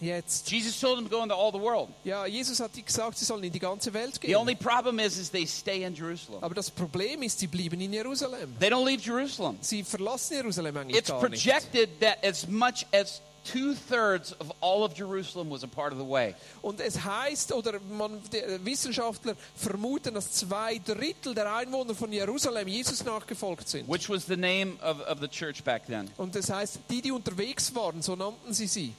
Jetzt. Jesus told them to go into all the world. Ja, Jesus hat gesagt, sie sollen in die ganze Welt The only problem is, is they stay in Jerusalem. Aber das Problem ist, sie blieben in Jerusalem. They don't leave Jerusalem. Sie verlassen Jerusalem eigentlich It's gar nicht. projected that as much as two thirds of all of Jerusalem was a part of the way. Und es heißt, oder man, Wissenschaftler vermuten, dass zwei Drittel der Einwohner von Jerusalem Jesus nachgefolgt sind. which was the name of, of the church back then. Und das heißt, die, die unterwegs waren, so nannten sie sie.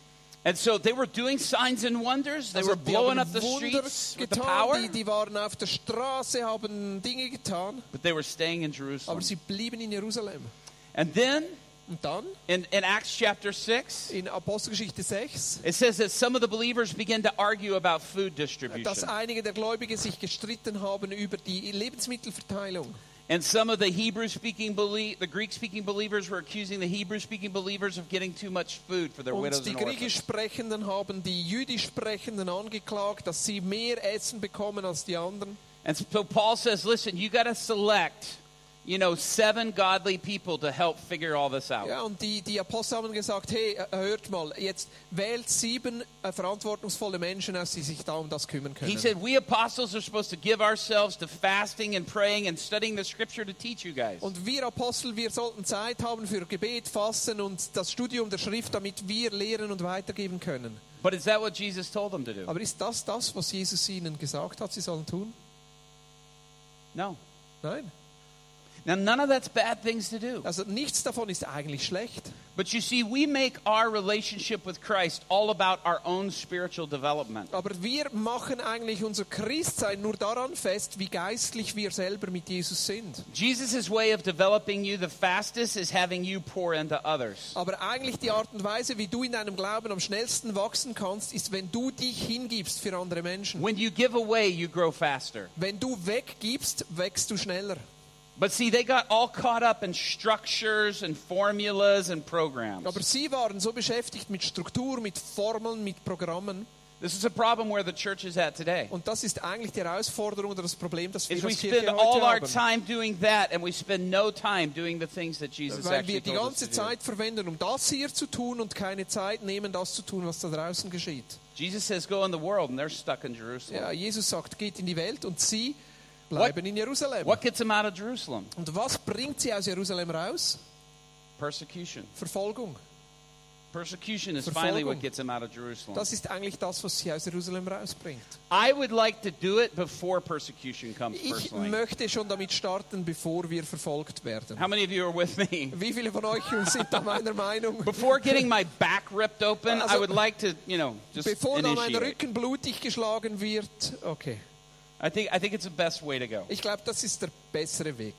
And so they were doing signs and wonders. They Also, were blowing up the Wunder streets with the power, die, die waren auf der Straße, haben Dinge getan, but they were staying in Jerusalem. aber sie blieben in Jerusalem. And then Und dann, in, in Acts chapter 6, in Apostelgeschichte 6, it says that some of the believers began to argue about food dass distribution. einige der Gläubigen sich gestritten haben über die Lebensmittelverteilung. And some of the Hebrew speaking belie- the Greek speaking believers were accusing the Hebrew speaking believers of getting too much food for their widows Und die and griechisch orphans. Sprechenden haben die jüdisch Sprechenden angeklagt, dass sie mehr Essen bekommen als die anderen. And so Paul says, listen, you got to select, you know, seven godly people to help figure all this out. Ja, und die, die Apostel haben gesagt, hey, äh, hört mal, jetzt wählt sieben äh, verantwortungsvolle Menschen aus, die sich da um das kümmern können. He said, we apostles are supposed to give ourselves to fasting and praying and studying the scripture to teach you guys. Und wir Apostel, wir sollten Zeit haben für Gebet, Fasten und das Studium der Schrift, damit wir lehren und weitergeben können. But is that what Jesus told them to do? Aber ist das das, was Jesus ihnen gesagt hat, sie sollen tun? No. Nein. Now, none of that's bad things to do. Also nichts davon ist eigentlich schlecht. But you see, we make our relationship with Christ all about our own spiritual development. Aber wir machen eigentlich unser Christsein nur daran fest, wie geistlich wir selber mit Jesus sind. Jesus' way of developing you the fastest is having you pour into others. Aber eigentlich die Art und Weise, wie du in deinem Glauben am schnellsten wachsen kannst, ist, wenn du dich hingibst für andere Menschen. When you give away, you grow faster. Wenn du weggibst, wächst du schneller. But see, they got all caught up in structures and formulas and programs. Aber sie waren so beschäftigt mit Struktur, mit Formeln, mit Programmen. This is a problem where the church is at today. Und das ist eigentlich die Herausforderung oder das Problem, das wir we spend all our time doing that and we spend no time doing the things that Jesus Weil actually wir die told us to ganze. Zeit verwenden, um das hier zu tun und keine Zeit nehmen, das zu tun, was da draußen geschieht. Jesus says, go in the world, and they're stuck in Jerusalem. Ja, Jesus sagt, geht in die Welt und sie bleiben in Jerusalem. What gets them out of Jerusalem? Und was bringt sie aus Jerusalem raus? Persecution. Verfolgung. Persecution is Verfolgung. finally what gets them out of Jerusalem. Das ist eigentlich das, was sie aus Jerusalem rausbringt. I would like to do it before persecution comes Ich personally. möchte schon damit starten, bevor wir verfolgt werden. How many of you are with me? (laughs) Wie viele von euch (laughs) sind da meiner Meinung? Before getting my back ripped open, I Also- would like to, you know, just Bevor da mein initiate. Rücken blutig geschlagen wird, okay. I think I think it's the best way to go. Ich glaube, das ist der bessere Weg.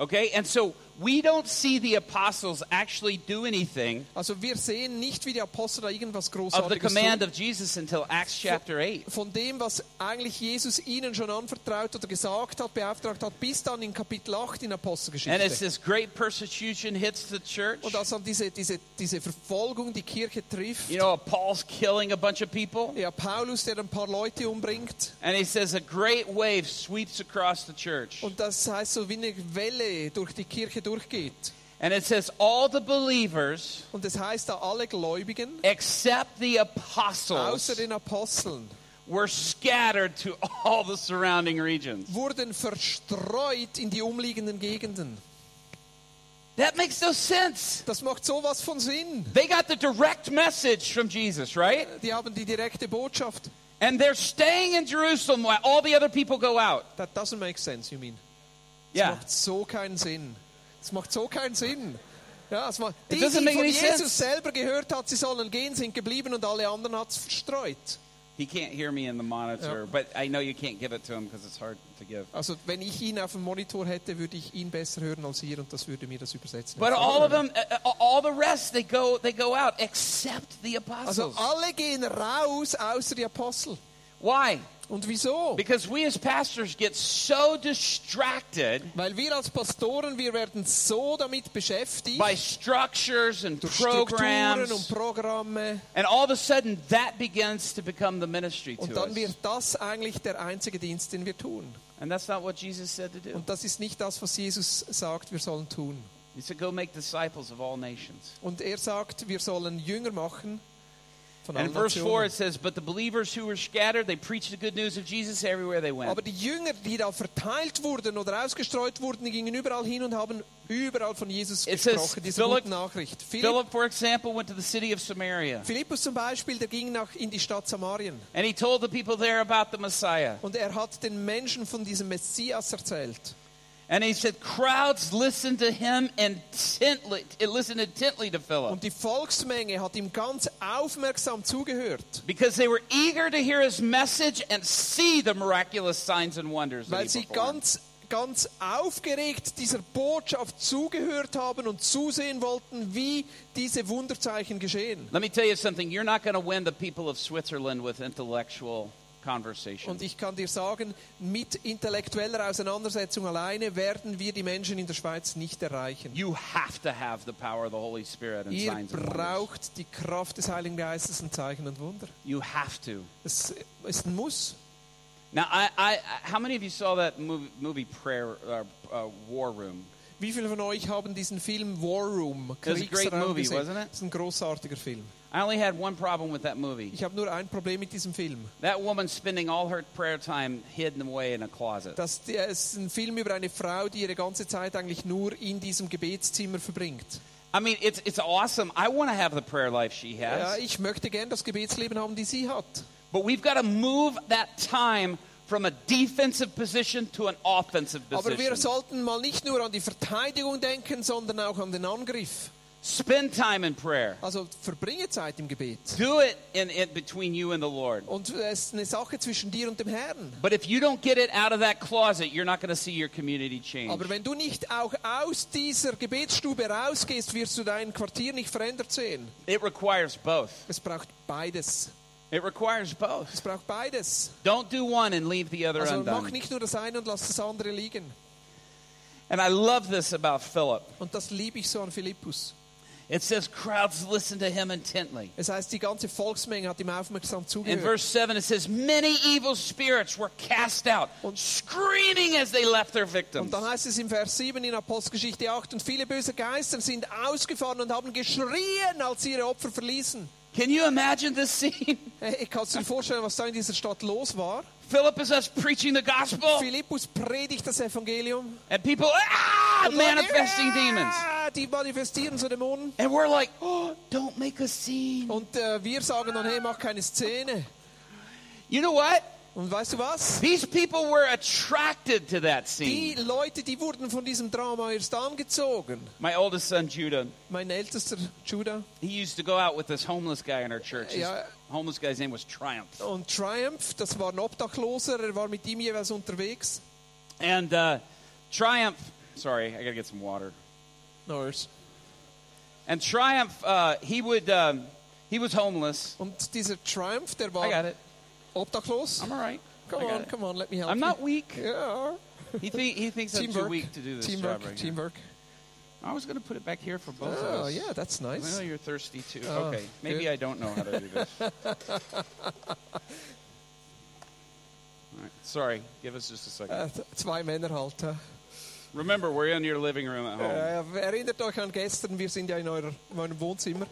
Okay? And so we don't see the apostles actually do anything Also wir sehen nicht, wie die Apostel da irgendwas of the Großartiges command tun. of Jesus until Acts chapter 8. Von dem, was eigentlich Jesus ihnen schon anvertraut oder gesagt hat, beauftragt hat, bis dann in Kapitel 8 in And as Apostelgeschichte. this great persecution hits the church, Und als dann diese, diese, diese Verfolgung die Kirche trifft, you know, Paul's killing a bunch of people, ja, Paulus, der ein paar Leute umbringt, and he says a great wave sweeps across the church. und das heißt so wie eine Welle durch die Kirche durchgeht. And it says all the believers Und das heißt da alle Gläubigen, except the außer apostles den Aposteln, were scattered to all the surrounding regions. wurden verstreut in die umliegenden Gegenden. That makes no sense. Das macht sowas von Sinn. They got the direct message from Jesus, right? Die haben die direkte Botschaft. And they're staying in Jerusalem while all the other people go out. That doesn't make sense, you mean? Das Yeah. macht so keinen Sinn. Das macht so keinen Sinn. Ja, es macht, die, It die doesn't make von Jesus sense. selber gehört hat, sie sollen gehen, sind geblieben und alle anderen hat es verstreut. He can't hear me in the monitor, but I know you can't give it to him because it's hard to give. Also wenn ich ihn auf dem Monitor hätte, würde ich ihn besser hören als ihr und das würde mir das übersetzen. But all of them, uh, uh, all the rest, they go, they go out except the Also apostles. alle gehen raus, außer die Apostel. Why? Und wieso? Because we as pastors get so distracted Weil wir als Pastoren, wir werden so damit beschäftigt, by structures and durch Strukturen programs, und Programme. and all of a sudden that begins to become the ministry Und to dann us. wird das eigentlich der einzige Dienst, den wir tun. And that's not what Jesus said to do. Und das ist nicht das, was Jesus sagt, wir sollen tun. He said, "Go make disciples of all nations." Und er sagt, wir sollen Jünger machen von And in verse four Nationen. it says, "But the believers who were scattered, they preached the good news of Jesus everywhere they went." Aber die Jünger, die da verteilt wurden oder ausgestreut wurden, die gingen überall hin und haben überall von Jesus It gesprochen, diese Philip- gute Nachricht. Philipp, Philip, for example, went to the city of Samaria, Philippus zum Beispiel, der ging nach, in die Stadt Samarien and he told the people there about the Messiah. und er hat den Menschen von diesem Messias erzählt. And he said, crowds listened to him intently, eh, listened intently to Philip Und die Volksmenge hat ihm ganz aufmerksam zugehört, because they were eager to hear his message and see the miraculous signs and wonders weil sie ganz, ganz aufgeregt dieser Botschaft zugehört haben und zusehen wollten, wie diese Wunderzeichen geschehen. Let me tell you something. You're not going to win the people of Switzerland with intellectual. Und ich kann dir sagen, mit intellektueller Auseinandersetzung alleine werden wir die Menschen in der Schweiz nicht erreichen. You have to have the power of the Holy Spirit and Ihr signs and wonders. braucht die Kraft des Heiligen Geistes und Zeichen und Wunder. You have to. Es ist ein Muss. Now, I, I, how many of you saw that movie, movie Prayer uh, uh, War Room? Wie viele von euch haben diesen Film War Room, was a great Kriegsraum movie, gesehen? wasn't it? Das ist ein großartiger Film. I only had one problem with that movie. Ich habe nur ein Problem mit diesem Film. That woman spending all her prayer time hidden away in a closet. Das ist ein Film über eine Frau, die ihre ganze Zeit eigentlich nur in diesem Gebetszimmer verbringt. I mean, it's, it's awesome. I want to have the prayer life she Ja, has. ich möchte gern das Gebetsleben haben, die sie hat. But we've got to move that time from a defensive position to an offensive Aber wir position. sollten mal nicht nur an die Verteidigung denken, sondern auch an den Angriff. Spend time in prayer. Also verbringe Zeit im Gebet. Do it in, in between you and the Lord. Und es ist eine Sache zwischen dir und dem Herrn. But if you don't get it out of that closet, you're not going to see your community change. Aber wenn du nicht auch aus dieser Gebetsstube rausgehst, wirst du dein Quartier nicht verändert sehen. It requires both. Es braucht beides. It requires both. Es braucht beides. Don't do one and leave the other Also mach undone. nicht nur das eine und lass das andere liegen. And I love this about Philip. Und das liebe ich so an Philippus. It says crowds listen to him intently. Es heißt, die ganze Volksmenge hat ihm aufmerksam In verse 7, it says, Many evil spirits were cast out, screaming as they left their victims. Und dann heißt es im Vers 7 in Apostelgeschichte 8, und viele böse Geister sind ausgefahren und haben geschrien, als sie ihre Opfer verließen. Can you imagine this scene? Hey, kannst du dir vorstellen, was da in dieser Stadt los war? Philip is us preaching the gospel, Philippus predigt das Evangelium. and people, ah, Und manifesting "Ja!" demons. Die manifestieren so Dämonen. And we're like, oh, don't make a scene. Und äh, wir sagen dann, hey, mach keine Szene. You know what? Und weißt du was? These people were attracted to that scene. Die. Leute, die wurden von diesem Drama erst angezogen. My oldest son, Judah, Mein ältester Judah he used to go out with this homeless guy in our church. Ja. Homeless guy's name was Triumph. und Triumph, das war ein Obdachloser, er war mit ihm jeweils unterwegs. And uh, Triumph, sorry, I gotta get some water. Nurs. And Triumph, uh, he would, um, he was homeless. Und dieser Triumph, der I got it. obdachlos. I'm all right. Come on, it. come on, let me help I'm you. not weak. Ja. He, think, he thinks I'm too weak to do this Teamwork, job right. I was going to put it back here for both Oh, of us. Oh, yeah, that's nice. I know you're thirsty too. Oh, okay, maybe good. I don't know how to do this. (laughs) All right, sorry, give us just a second. Äh, zwei Männer halt. hä? Remember, we're in your living room at äh, home. Äh, erinnert euch an gestern, wir sind ja in, eurer, in eurem Wohnzimmer.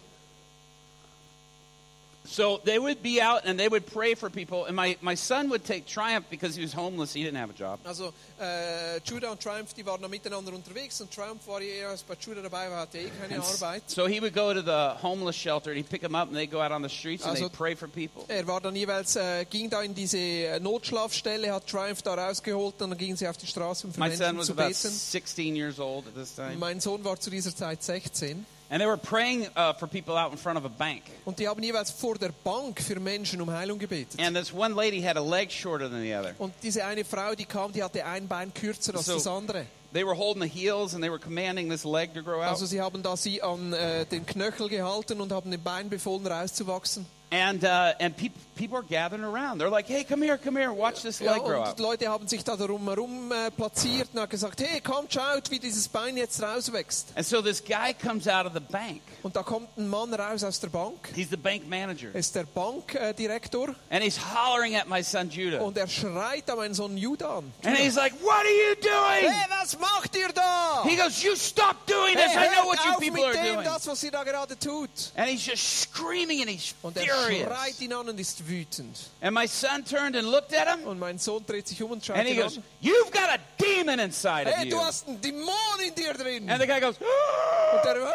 So they would be out and they would pray for people. And my, my son would take Triumph because he was homeless. He didn't have a job. Also äh, Judah und Triumph, die waren da miteinander unterwegs und Triumph war eher als bei Judah dabei, war hatte eh keine And Arbeit. so he would go to the homeless shelter and he'd pick them up and they'd go out on the streets and Also- they'd pray for people. Er war dann jeweils, äh, ging da in diese äh, Notschlafstelle, hat Triumph da rausgeholt und dann gingen sie auf die Straße, um für My son was zu about beten. 16 years old at this time. Mein Sohn war zu dieser Zeit 16 And they were praying uh, for people out in front of a bank. und die haben jeweils vor der Bank für Menschen um Heilung gebetet. And this one lady had a leg shorter than the other. Und diese eine Frau, die kam, die hatte ein Bein kürzer als So- das andere. They were holding the heels and they were commanding this leg to grow out. Also sie haben da sie an äh, den Knöchel gehalten und haben dem Bein befohlen rauszuwachsen. And, uh, and peop people are gathering around. They're like, hey, come here, come here, watch this leg grow out. Leute haben sich da darum herum äh, platziert und haben gesagt, hey, kommt, schaut, wie dieses Bein jetzt rauswächst. And so this guy comes out of the bank. Und da kommt ein Mann raus aus der Bank, He's the bank manager. er ist der Bankdirektor And he's hollering at my son Judah. und er schreit da meinen Sohn Judah an. And he's like, what are you doing? Hey, was macht ihr da? He goes, you stop doing Hey, this. I know what you people are doing. das, was ihr da gerade tut. And he's just screaming and he's er furious. schreit ihn an und ist wütend. And my son turned and looked at him. Und mein Sohn dreht sich um und schaut And he goes, an. you've got a demon inside of Hey, du you. hast einen Dämon in dir drin. And the guy goes, Und er,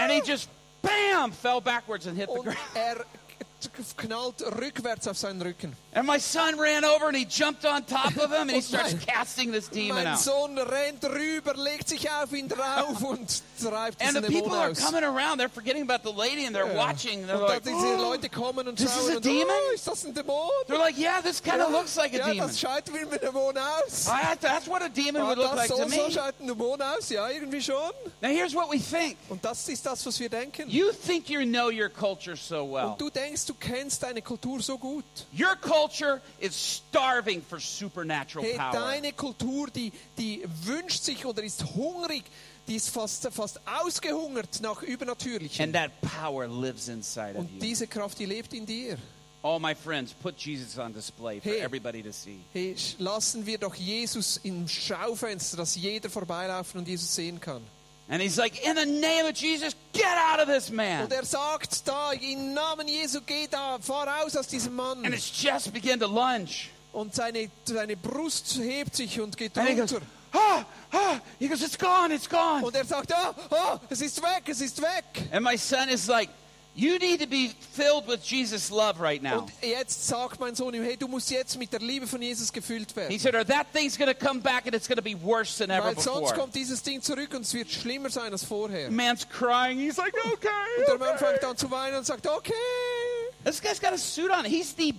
and he just, bam, fell backwards and hit the ground. er (laughs) knallt rückwärts auf seinen Rücken. And my son ran over and he jumped on top of him and he (laughs) starts casting this demon Mein out. Sohn rennt rüber, legt sich auf ihn drauf (laughs) und treibt And the people are coming around. They're forgetting about the lady and they're Ja. watching. They're und like, diese "Oh." Leute kommen und This is a und demon? oh, ist das ein Dämon? They're like, yeah, this kind of looks like a ja, demon. das schaut wie ein Dämon aus. I, that's what a demon Ah, would look like so, to so me. schaut ein Dämon aus, ja, irgendwie schon. Now here's what we think. Und das ist das, was wir denken. You think you know your culture so well. Und du denkst, du kennst deine Kultur so gut. Your culture is starving for supernatural Hey, power. deine Kultur, die, die wünscht sich oder ist hungrig, die ist fast, fast ausgehungert nach Übernatürlichem. And that power lives inside of Und you. diese Kraft, die lebt in dir. All my friends, put Jesus on display for Hey. everybody to see. Hey, lassen wir doch Jesus im Schaufenster, dass jeder vorbeilaufen und Jesus sehen kann. And he's like, in the name of Jesus, get out of this man. Und er sagt da, im Namen Jesu, geh da, fahr raus aus diesem Mann. And his chest began to lunge. Und seine, seine Brust hebt sich und geht And he goes, runter. ah, ah. He goes, it's gone, it's gone. Und er sagt, ah, ah, es ist weg, es ist weg. And my son is like, You need to be filled with Jesus' love right now. Und jetzt sagt mein Sohn ihm, hey, du musst jetzt mit der Liebe von Jesus gefüllt He said, or that thing's going to come back and it's going to be worse than ever Weil sonst before. kommt dieses Ding zurück und es wird schlimmer sein als vorher. Man's crying. He's like, Und okay. der Mann fängt okay. an zu weinen und sagt, okay. This guy's got a suit on. He's the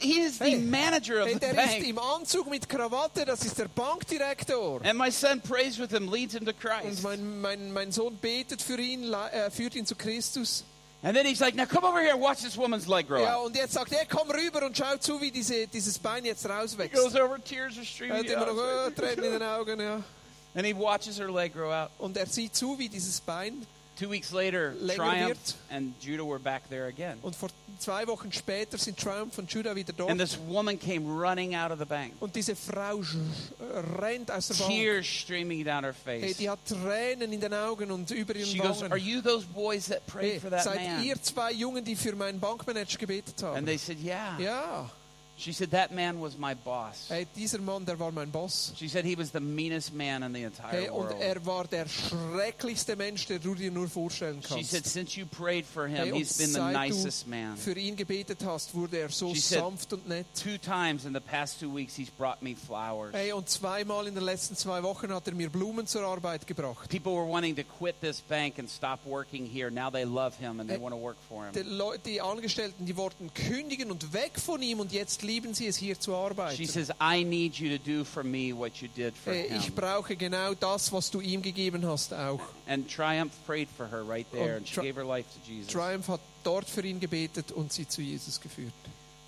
he is the Hey. manager of Hey, the der ist bank. im Anzug mit Krawatte, das ist der Bankdirektor. And my son prays with him, leads him to Und Christ. mein, mein, mein Sohn betet für ihn, le- äh, führt ihn zu Christus. And then he's like, now come over here and watch this woman's leg grow Ja, out. und jetzt sagt er, komm rüber und schau zu, wie diese, dieses Bein jetzt He rauswächst. goes over, tears are Er streaming hat immer noch äh, down. Tränen in den Augen, ja. And he watches her leg grow out. Und er sieht zu, wie dieses Bein. Two weeks later, Länger Triumph wird. and Judah were back there again. Und vor zwei Wochen später sind Triumph und Judah wieder And this woman came running out of the bank, Und diese Frau rennt aus der Bank. tears streaming down her Hey, face. die hat Tränen in den Augen und über ihren She goes, Are you those boys that prayed Hey, for that seid man? ihr zwei Jungen, die für meinen Bankmanager gebetet haben? And they said, Yeah. Ja. She said, That man was my boss. Hey, dieser Mann, der war mein Boss. She said he was the meanest man in the entire Hey, und world. er war der schrecklichste Mensch, den du dir nur vorstellen She kannst. said, Since you prayed for him, Hey, he's been the nicest man. für ihn gebetet hast, wurde er so She said- sanft und nett. Two times in the past two weeks, he's brought me flowers. Hey, und zweimal in den letzten zwei Wochen hat er mir Blumen zur Arbeit gebracht. People were wanting to quit this bank and stop working here. Now they love him and they Hey, want to work for Die, him. Leute, die Angestellten, die wollten kündigen und weg von ihm und jetzt lieben sie es, hier zu arbeiten. She says, I need you to do for me what you did for Hey, ich brauche genau das, was du ihm gegeben hast, auch. And Triumph prayed for her right there, Und and she gave her life to Jesus. Triumph hat dort für ihn gebetet und sie zu Jesus geführt.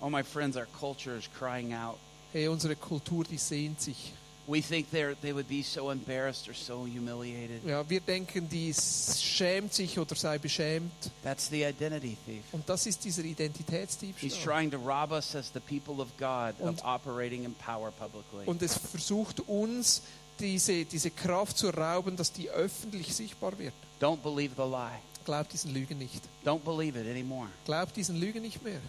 Oh, my friends, our culture is crying out. Hey, unsere Kultur, die sehnt sich. We think they would be so embarrassed or so humiliated. Ja, wir denken, die schämt sich oder sei beschämt. That's the identity thief. Und das ist dieser He's Identitätsdiebstahl. trying to rob us as the people of God of Und- operating in power publicly. Und es versucht uns, diese, diese Kraft zu rauben, dass die öffentlich sichtbar wird. Don't believe the lie. Glaubt diesen Lügen nicht. Don't believe it anymore. Glaubt diesen Lügen nicht mehr.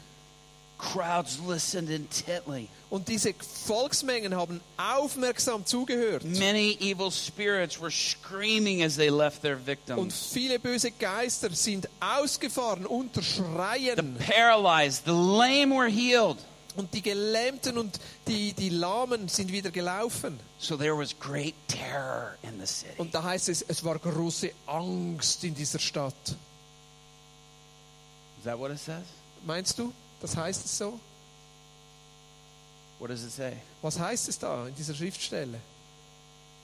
Crowds listened intently. Und diese Volksmengen haben aufmerksam zugehört. Many evil spirits were screaming as they left their Und victims. viele böse Geister sind ausgefahren unter The Schreien. paralyzed, the lame were healed. Und die Gelähmten und die, die Lahmen sind wieder gelaufen. So there was great terror in the city. Und da heißt es, es war große Angst in dieser Stadt. Is that what it says? Meinst du, das heißt es so? What does it say? Was heißt es da in dieser Schriftstelle?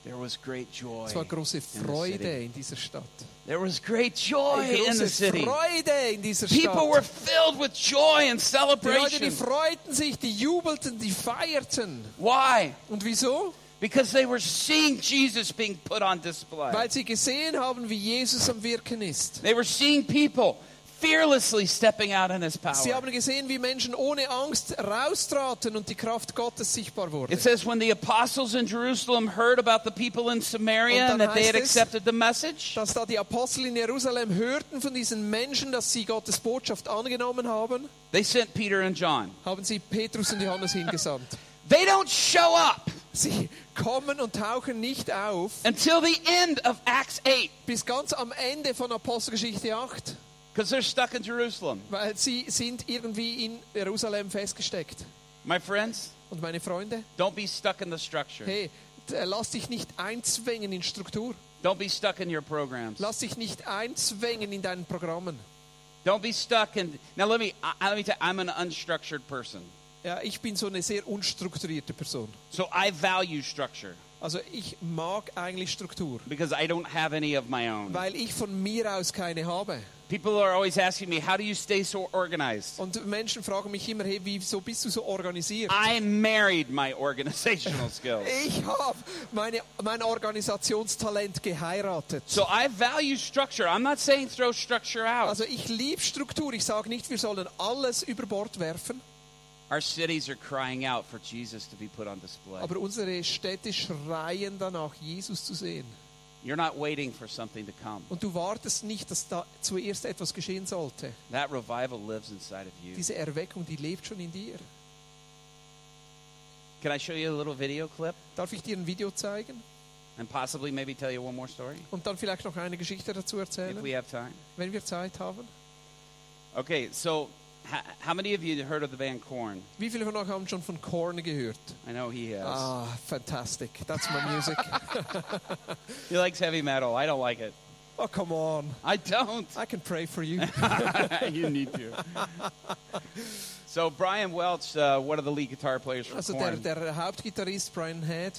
There was great joy. Es war große Freude in dieser Stadt. There was great joy in the city. Freude in dieser People were Stadt. filled with joy and Die Leute, die celebration. freuten sich, die jubelten, die feierten. Why? Und wieso? Because they were seeing Jesus being put on display. Weil sie gesehen haben, wie Jesus am Wirken ist. They were seeing people fearlessly stepping out in his power. Sie haben gesehen, wie Menschen ohne Angst raustraten und die Kraft Gottes sichtbar wurde. It says when the apostles in Jerusalem heard about the people in Samaria and that they had es, accepted the message, Dass da die Apostel in Jerusalem hörten von diesen Menschen, dass sie Gottes Botschaft angenommen haben, they sent Peter and John. haben sie Petrus und Johannes hingesandt. (laughs) They don't show up Sie kommen und tauchen nicht auf until the end of Acts 8 bis ganz am Ende von Apostelgeschichte 8, because they're stuck in Jerusalem. weil sie sind irgendwie in Jerusalem festgesteckt. My friends, Und meine Freunde, don't be stuck in the structure. hey, d- lass dich nicht einzwängen in Struktur. Don't be stuck in your programs. Lass dich nicht einzwängen in deinen Programmen. Don't be stuck in. Now let me. I, let me tell. I'm an unstructured person, Ja, ich bin so eine sehr unstrukturierte Person. so I value structure Also ich mag eigentlich Struktur, because I don't have any of my own. weil ich von mir aus keine habe. People are always asking me, "How do you stay so organized?" Und Menschen fragen mich immer, hey, wieso bist du so organisiert? I married my organizational (laughs) skills, Ich habe meine, mein Organisationstalent geheiratet. so I value structure. I'm not saying throw structure out. Also ich liebe Struktur. Ich sage nicht, wir sollen alles über Bord werfen. Our cities are crying out for Jesus to be put on display. Aber unsere Städte schreien danach, Jesus zu sehen. You're not waiting for something to come. Und du wartest nicht, dass da zuerst etwas geschehen sollte. That revival lives inside of you. Diese Erweckung, die lebt schon in dir. Can I show you a little video clip Darf ich dir ein Video zeigen? and possibly maybe tell you one more story Und dann vielleicht noch eine Geschichte dazu if erzählen, we have time? wenn wir Zeit haben? Okay, so how many of you have heard of the band Korn? Wie viele von euch haben schon von Korn gehört? I know he has. Ah, fantastic. That's my music. (laughs) he likes heavy metal. I don't like it. oh, come on. I don't. I can pray for you. (laughs) you need to. so Brian Welch, uh, one of the lead guitar players for Also der, Korn. der Hauptgitarrist Brian Head.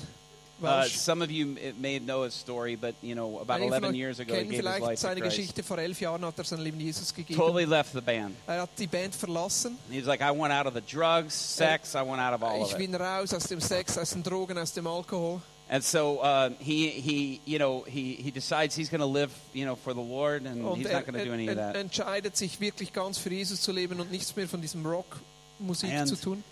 Uh, some of you may know his story, but you know, about Einige 11 years ago, he gave his life to seine Christ. Geschichte. Vor elf Jahren hat er sein Leben Jesus gegeben. Totally left the band. Er hat die Band verlassen. He's like, I went out of the drugs, sex, I went out of all of Ich it. bin raus aus dem Sex, aus den Drogen, aus dem Alkohol. And so uh, he, he, you know, he, he decides he's going to live, you know, for the Lord, and Und he's er, not going to do any er, of er that. entscheidet sich wirklich ganz für Jesus zu leben und nichts mehr von diesem Rockmusik And- zu tun.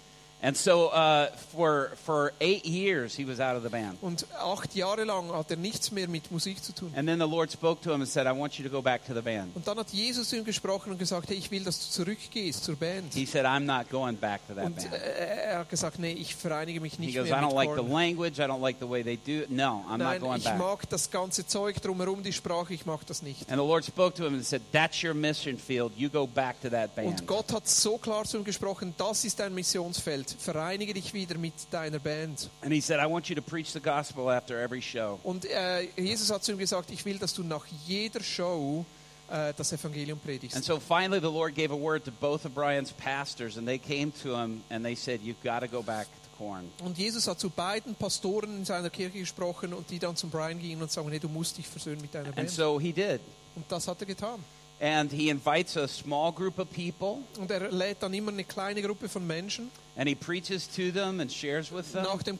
And so uh, for for eight years he was out of the band. Und acht Jahre lang hat er nichts mehr mit Musik zu tun. And then the Lord spoke to him and said, "I want you to go back to the band." Und dann hat Jesus ihm gesprochen und gesagt, hey, ich will, dass du zurückgehst zur Band. He said, "I'm not going back to that Und band." äh, er hat gesagt, nee, ich vereinige mich He nicht goes, mehr "I don't mit like the Korn. language. I don't like the way they do it. No, I'm not Nein, going ich back." mag das ganze Zeug drumherum, die Sprache, ich mag das nicht. And the Lord spoke to him and said, "That's your mission field. You go back to that band." Und Gott hat so klar zu ihm gesprochen, das ist dein Missionsfeld. Vereinige dich wieder mit deiner Band. And he said, "I want you to preach the gospel after every show." Und äh, Jesus hat zu ihm gesagt, ich will, dass du nach jeder Show äh, das Evangelium And predigst. so finally, the Lord gave a word to both of Brian's pastors, and they came to him and they said, "You've got to go back to Corn." Und Jesus hat zu beiden Pastoren in seiner Kirche gesprochen und die dann zum Brian gingen und sagen, hey, du musst dich versöhnen mit deiner And Band. so he did. Und das hat er getan. And he invites a small group of people, Und er lädt dann immer eine kleine Gruppe von Menschen and he preaches to them and shares with them. nach dem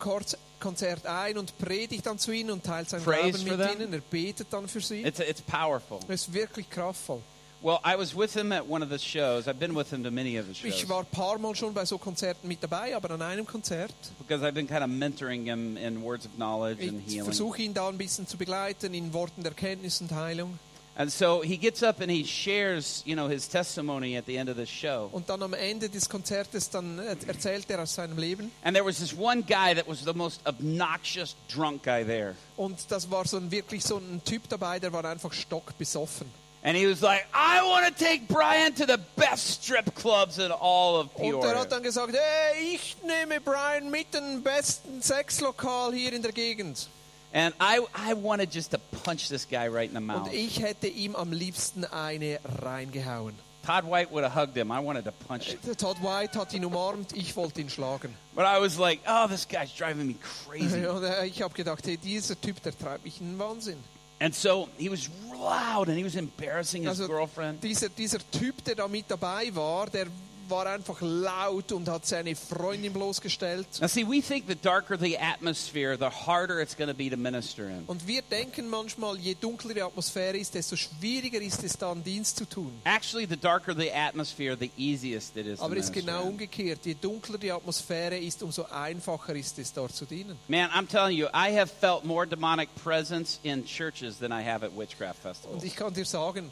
Konzert ein und predigt dann zu ihnen und teilt Prays Glauben mit them. ihnen. Er betet dann für sie. It's, it's powerful. Es ist wirklich kraftvoll. Well, I was with him at one of the shows. I've been with him to many of the shows Ich war paar Mal schon bei so Konzerten mit dabei, aber an einem Konzert, because I've been kind of mentoring him in words of knowledge and ich healing. versuche ihn da ein bisschen zu begleiten in Worten der Erkenntnis und Heilung. And so he gets up and he shares, you know, his testimony at the end of the show. Und dann am Ende des Konzertes dann äh, erzählt er aus seinem Leben. And there was this one guy that was the most obnoxious drunk guy there. Und das war so ein, wirklich so ein Typ dabei, der war einfach stockbesoffen. And he was like, I want to take Brian to the best strip clubs in all of Und er Peoria. hat dann gesagt, hey, ich nehme Brian mit dem besten Sexlokal hier in der Gegend. And I, I wanted just to punch this guy right in the mouth. Und ich hätte ihm am liebsten eine reingehauen. Todd White would have hugged him. I wanted to punch him. Äh, Todd White hat ihn umarmt, ich wollte ihn schlagen. But I was like, oh, this guy's driving me crazy. Und äh, ich habe gedacht, hey, dieser Typ, der treibt mich in den Wahnsinn. And so he was loud and he was embarrassing his Also girlfriend. dieser, dieser Typ, der da mit dabei war, der war einfach laut und hat seine Freundin bloßgestellt. Now, see, we think the darker the atmosphere, the harder it's going to be to minister in. Und wir denken manchmal, je dunkler die Atmosphäre ist, desto schwieriger ist es dann, Dienst zu tun. Actually, the darker the atmosphere, the easiest it is Aber es ist genau umgekehrt. Je dunkler die Atmosphäre ist, umso einfacher ist es, dort zu dienen. Man, I'm telling you, I have felt more demonic presence in churches than I have at witchcraft festivals. Und ich kann dir sagen,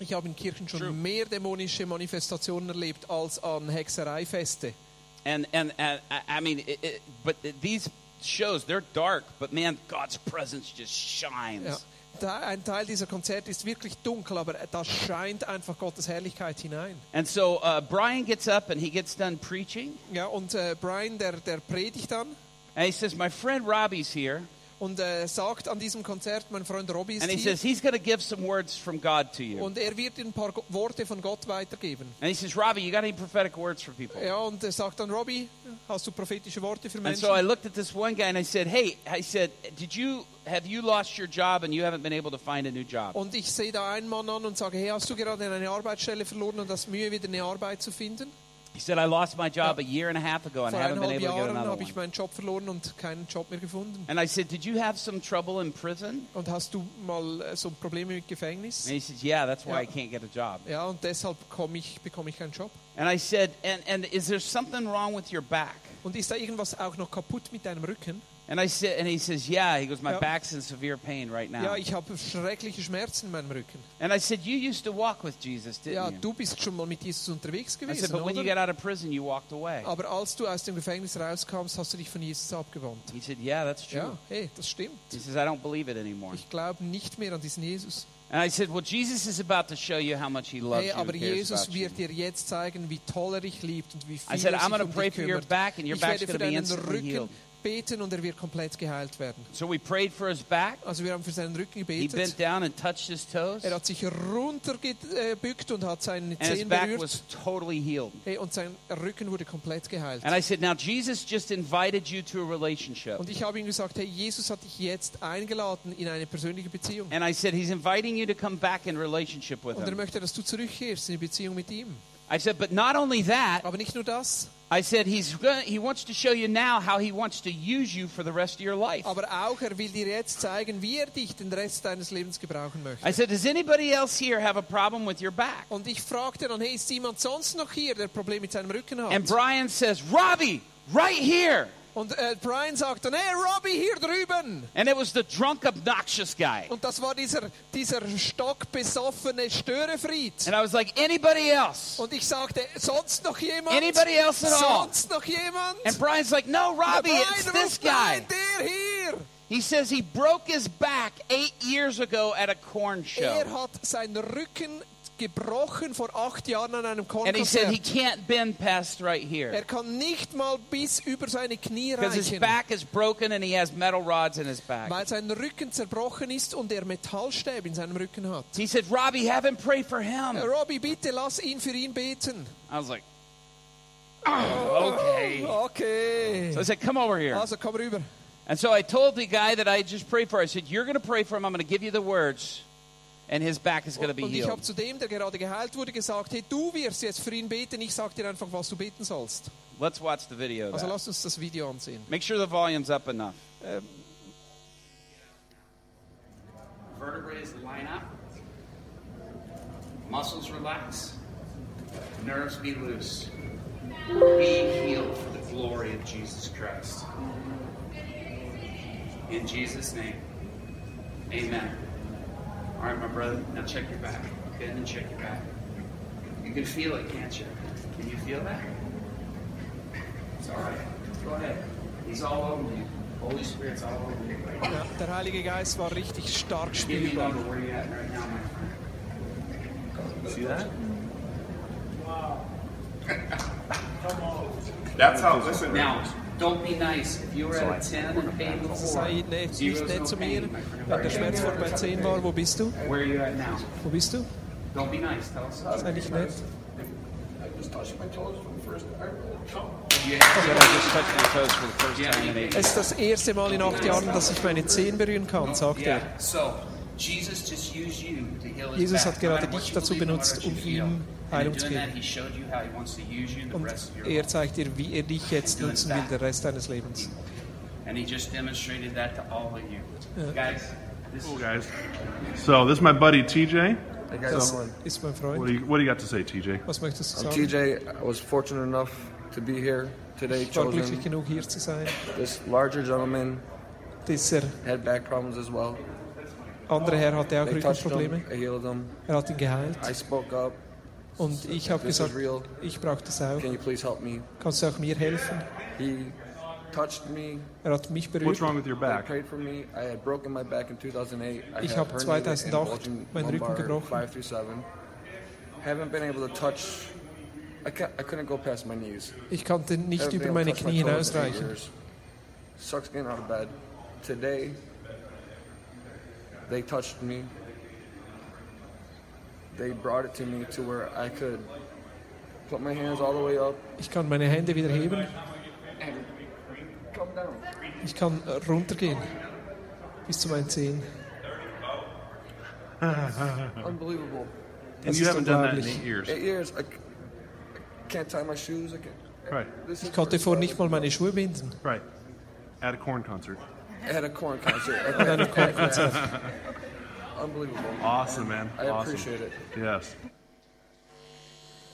ich habe in Kirchen schon True. mehr dämonische Manifestationen erlebt als an Hexereifeste. And and, and I I mean, it, it, but these shows they're dark, but man, God's presence just shines. Ja. Ein Teil dieser Konzerte ist wirklich dunkel, aber da scheint einfach Gottes Herrlichkeit hinein. And so uh, Brian gets up and he gets done preaching, Ja, und äh, Brian, der, der predigt dann and he says, "My friend Robbie's here," und äh, sagt an diesem Konzert, mein Freund Robbie ist and he hier. says he's going to give some words from God to you. Und er wird ein paar Go- Worte von Gott weitergeben. And he says, "Robbie, you got any prophetic words for people?" Ja, und er sagt dann, Robbie, hast du prophetische Worte für And Menschen? so I looked at this one guy and I said, "Hey," I said, "Did you have you lost your job and you haven't been able to find a new job?" Und ich sehe da einen Mann an und sage, hey, hast du gerade eine Arbeitsstelle verloren und hast Mühe, wieder eine Arbeit zu finden? He said, "I lost my job a year and a half ago and Vor haven't been able to get Jahren another habe ich meinen Job verloren und keinen Job mehr gefunden. And I said, "Did you have some trouble in prison?" Und hast du mal äh, so Probleme mit Gefängnis? And he says, "Yeah, that's why Ja. I can't get a job." Ja, und deshalb komm ich, bekomme ich keinen Job. And I said, "And and is there something wrong with your back?" Und ist da irgendwas auch noch kaputt mit deinem Rücken? And I said, and he says, "Yeah." He goes, "My Ja. back's in severe pain right now." Ja, ich habe schreckliche Schmerzen in meinem Rücken. And I said, "You used to walk with Jesus, didn't Ja, you?" du bist schon mal mit Jesus unterwegs gewesen. I said, "But when you got out of prison, you walked away." Aber als du aus dem Gefängnis rauskommst, hast du dich von Jesus abgewandt. He said, "Yeah, that's true." Ja, hey, das stimmt. He says, "I don't believe it anymore." Ich glaube nicht mehr an diesen Jesus. And I said, Well, Jesus is about to show you how much he loves Hey, you aber Jesus wird dir jetzt zeigen, wie toll er dich liebt und wie viel I said, er I'm gonna um pray for your back and your back's gonna be deinen instantly healed. Beten und er wird komplett geheilt werden. So we prayed for his back. Also wir haben für seinen Rücken He gebetet. bent down and touched his toes, Er hat sich runtergebückt und hat seine and his Zehen back berührt. was totally healed. Hey, und sein Rücken wurde komplett geheilt. And I said, Now, Jesus just invited you to a relationship. Und ich habe ihm gesagt, hey, Jesus hat dich jetzt eingeladen in eine persönliche Beziehung. And I said, He's inviting you to come back in relationship with Und er him. möchte, dass du zurückkehrst in die Beziehung mit ihm. I said, But not only that, Aber nicht nur das, I said, he's gonna, He wants to show you now how He wants to use you for the rest of your life. aber auch er will dir jetzt zeigen, wie er dich den Rest deines Lebens gebrauchen möchte. I said, Does anybody else here have a problem with your back? Und ich fragte dann, hey, ist jemand sonst noch hier, der Problem mit seinem Rücken hat? And Brian says, Robbie, right here. Und äh, Brian sagt dann, hey, Robbie, hier drüben. And it was the drunk, obnoxious guy. Und das war dieser, dieser stockbesoffene Störefried. And I was like, Anybody else? Und ich sagte, sonst noch jemand? Anybody else at all? Sonst noch jemand? And Brian's like, No, Robbie, Brian it's this "Nein, guy. der hier. He says he broke his back eight years ago at a corn show. Er hat seinen Rücken gebrochen vor acht Jahren an einem And he said he can't bend past right here. Er kann nicht mal bis über seine Knie Because his reichen, back is broken and he has metal rods in his back. weil sein Rücken zerbrochen ist und er Metallstäbe in seinem Rücken hat. He said, Robbie, have him pray for him. Robbie, bitte lass ihn für ihn beten. I was like, oh, okay. Okay. So I said, come over here. Also komm rüber. And so I told the guy that I just prayed for, I said, You're going to pray for him. I'm going to give you the words, and his back is going to be Und ich habe healed. zu dem, der gerade geheilt wurde, gesagt, hey, du wirst jetzt für ihn beten, ich sag dir einfach, was du beten sollst. Let's watch the video. of Also that. lass uns das Video ansehen. Make sure the volume's up enough. Ähm, Vertebrae line up. Muscles relax. Nerves be loose. Be healed for the glory of Jesus Christ. In Jesus' name. Amen. All right, my brother. Now check your back. Bend and check your back. You can feel it, can't you? Can you feel that? It's all right. Go ahead. He's all over you. Holy Spirit's all over you right now. ja, der Heilige Geist war richtig stark Give me a number where you at right now, my friend. See that? Wow. Come (laughs) on. That's how, listen, Now, don't be nice. If you were at a 10 in pain before, Sei nett, nicht nett zu mir. Wenn der Schmerz vor bei 10 war, wo bist du? Where are you at now? Wo bist du? Don't be nice. Tell us. Sei nicht nett. I just touched my toes for the first time. You said I just touched your toes for the first time in eight Es ist das erste Mal in acht Jahren, dass ich meine Zehen berühren kann, sagt er. Jesus hat gerade dich dazu benutzt, um ihm Heilung zu geben. Und er zeigt dir, wie er dich jetzt nutzen will, den Rest deines Lebens. Ja. Cool, guys. So, this is my buddy TJ. Hey guys. So, ist mein Freund. What do, you, what do you got to say, TJ? Was möchtest du um, sagen? Um, TJ, I was fortunate enough to be here today, chosen. genug, hier zu sein. This larger gentleman Dieser had back problems as well. Andere Herr hatte auch Rückenprobleme. Er hat ihn geheilt. I spoke up. Und ich habe gesagt, ich brauche das auch. Can you please help me? Kannst du auch mir helfen? He touched me. Er hat mich What's berührt. wrong with your They back? prayed for me. I had broken my back in 2008. I Ich had hab herniated and 2008 bulging meinen Rücken gebrochen. Ich konnte nicht über meine Knie hinausreichen. Sucks getting out of bed. Today, they touched me. They brought it to me to where I could put my hands all the way up Ich kann meine Hände wieder heben. and come down. Ich kann runtergehen. Bis zu meinen Zehen. Unbelievable. And Das you ist haven't done that in eight years, Eight years. I, c- I can't tie my shoes. I can't. right? Ich konnte vor nicht mal meine Schuhe binden. Right. At a corn concert. I had a corn concert. An einem Kornkonzert. Unbelievable. Awesome, man. I Awesome. appreciate it. Yes.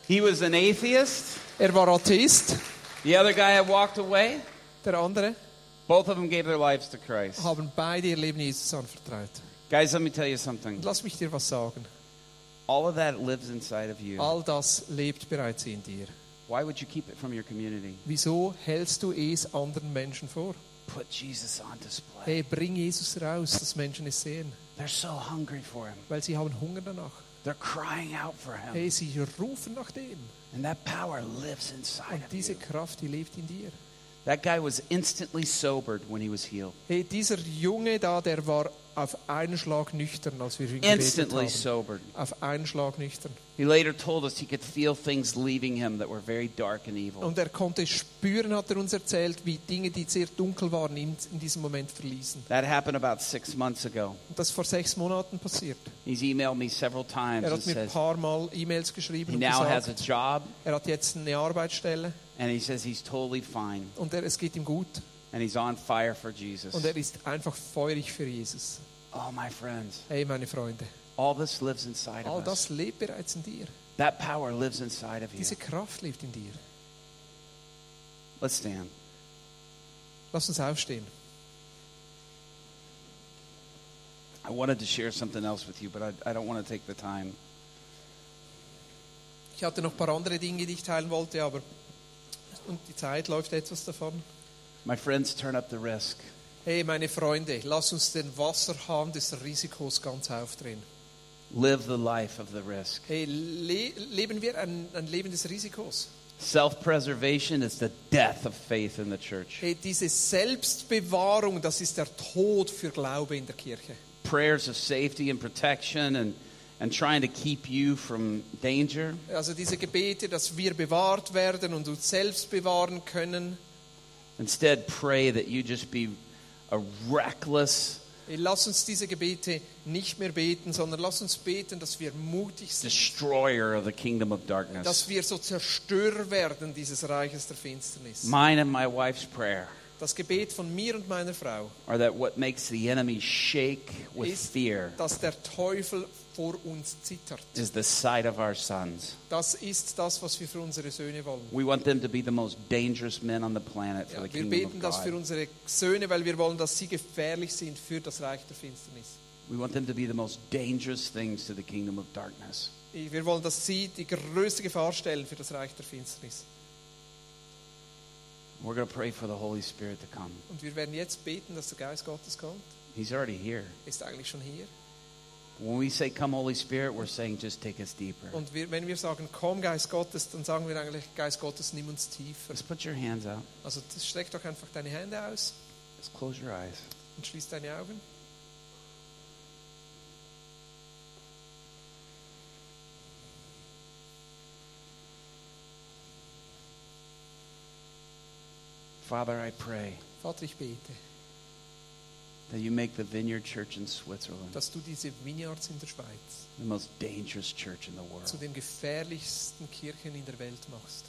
he was an atheist. Er war Atheist. The other guy had walked away. Der andere Both of them gave their lives to Christ. haben beide ihr Leben Jesus anvertraut. Guys, let me tell you something. Lass mich dir was sagen. All of that lives inside of you. All das lebt bereits in dir. Why would you keep it from your community? Wieso hältst du es anderen Menschen vor? Put Jesus on display. Hey, bring Jesus raus, dass Menschen es sehen. They're so hungry for him. Weil sie haben Hunger danach. They're crying out for him. Hey, sie rufen nach dem. And that power lives inside Und diese. Kraft, die lebt in dir. That guy was instantly sobered when he was healed. Hey, dieser Junge da, der war auf einen Schlag nüchtern, als wir ihn gebetet Instantly haben. sobered. Auf einen Schlag nüchtern. He later told us he could feel things leaving him that were very dark and evil. Und er konnte spüren, hat er uns erzählt, wie Dinge, die sehr dunkel waren, ihn in diesem Moment verließen. That happened about six months ago. Und das vor sechs Monaten passiert. He's emailed me several times Er hat mir ein paar Mal E-Mails he geschrieben und now has a gesagt, job er hat jetzt eine Arbeitsstelle and he says he's totally fine und er, es geht ihm gut. And he's on fire for Jesus. Und er ist einfach feurig für Jesus. Oh, my friends, Hey, meine Freunde, all this lives inside all of us. das lebt bereits in dir. That power lives inside of you. Diese Kraft lebt in dir. Let's stand. Lass uns aufstehen. I wanted to share something else with you, but I, I don't want to take the time. Ich hatte noch ein paar andere Dinge, die ich teilen wollte, aber und die Zeit läuft etwas davon. My friends, turn up the risk. Hey, meine Freunde, lass uns den Wasserhahn des Risikos ganz aufdrehen. Live the life of the risk. Hey, le leben wir ein, ein Leben des Risikos? Self preservation is the death of faith in the church. Hey, diese Selbstbewahrung, das ist der Tod für Glaube in der Kirche. Prayers of safety and protection and, and trying to keep you from danger. Also diese Gebete, dass wir bewahrt werden und uns selbst bewahren können. Instead, pray that you just be a reckless, lass uns diese Gebete nicht mehr beten, sondern lass uns beten, dass wir mutig sind, destroyer of the kingdom of darkness. dass wir so Zerstörer werden dieses Reiches der Finsternis. Mine and my wife's prayer Das Gebet von mir und meiner Frau are that what makes the enemy shake with ist, fear dass der Teufel vor uns zittert. is the sight of our sons. Das ist das, was wir für unsere Söhne wollen. We want them to be the most dangerous men on the planet for Ja, the wir kingdom beten of das für unsere Söhne, weil wir wollen, dass sie gefährlich sind für das Reich der Finsternis. We want them to be the most dangerous things to the kingdom of darkness. Wir wollen, dass sie die größte Gefahr stellen für das Reich der Finsternis. We're going to pray for the Holy Spirit to come. Und wir werden jetzt beten, dass der Geist Gottes kommt. He's already here. Er Ist eigentlich schon hier. When we say, Come, Holy Spirit, we're saying, just take us deeper. Und wir, wenn wir sagen, komm Geist Gottes, dann sagen wir eigentlich, Geist Gottes, nimm uns tiefer. Just put your hands out. Also streck doch einfach deine Hände aus Just close your eyes. und schließ deine Augen. Father, I pray Vater, ich bete, that you make the Vineyard Church in Switzerland dass du diese Vineyards in der Schweiz the most dangerous church in the zu world. den gefährlichsten Kirchen in der Welt machst.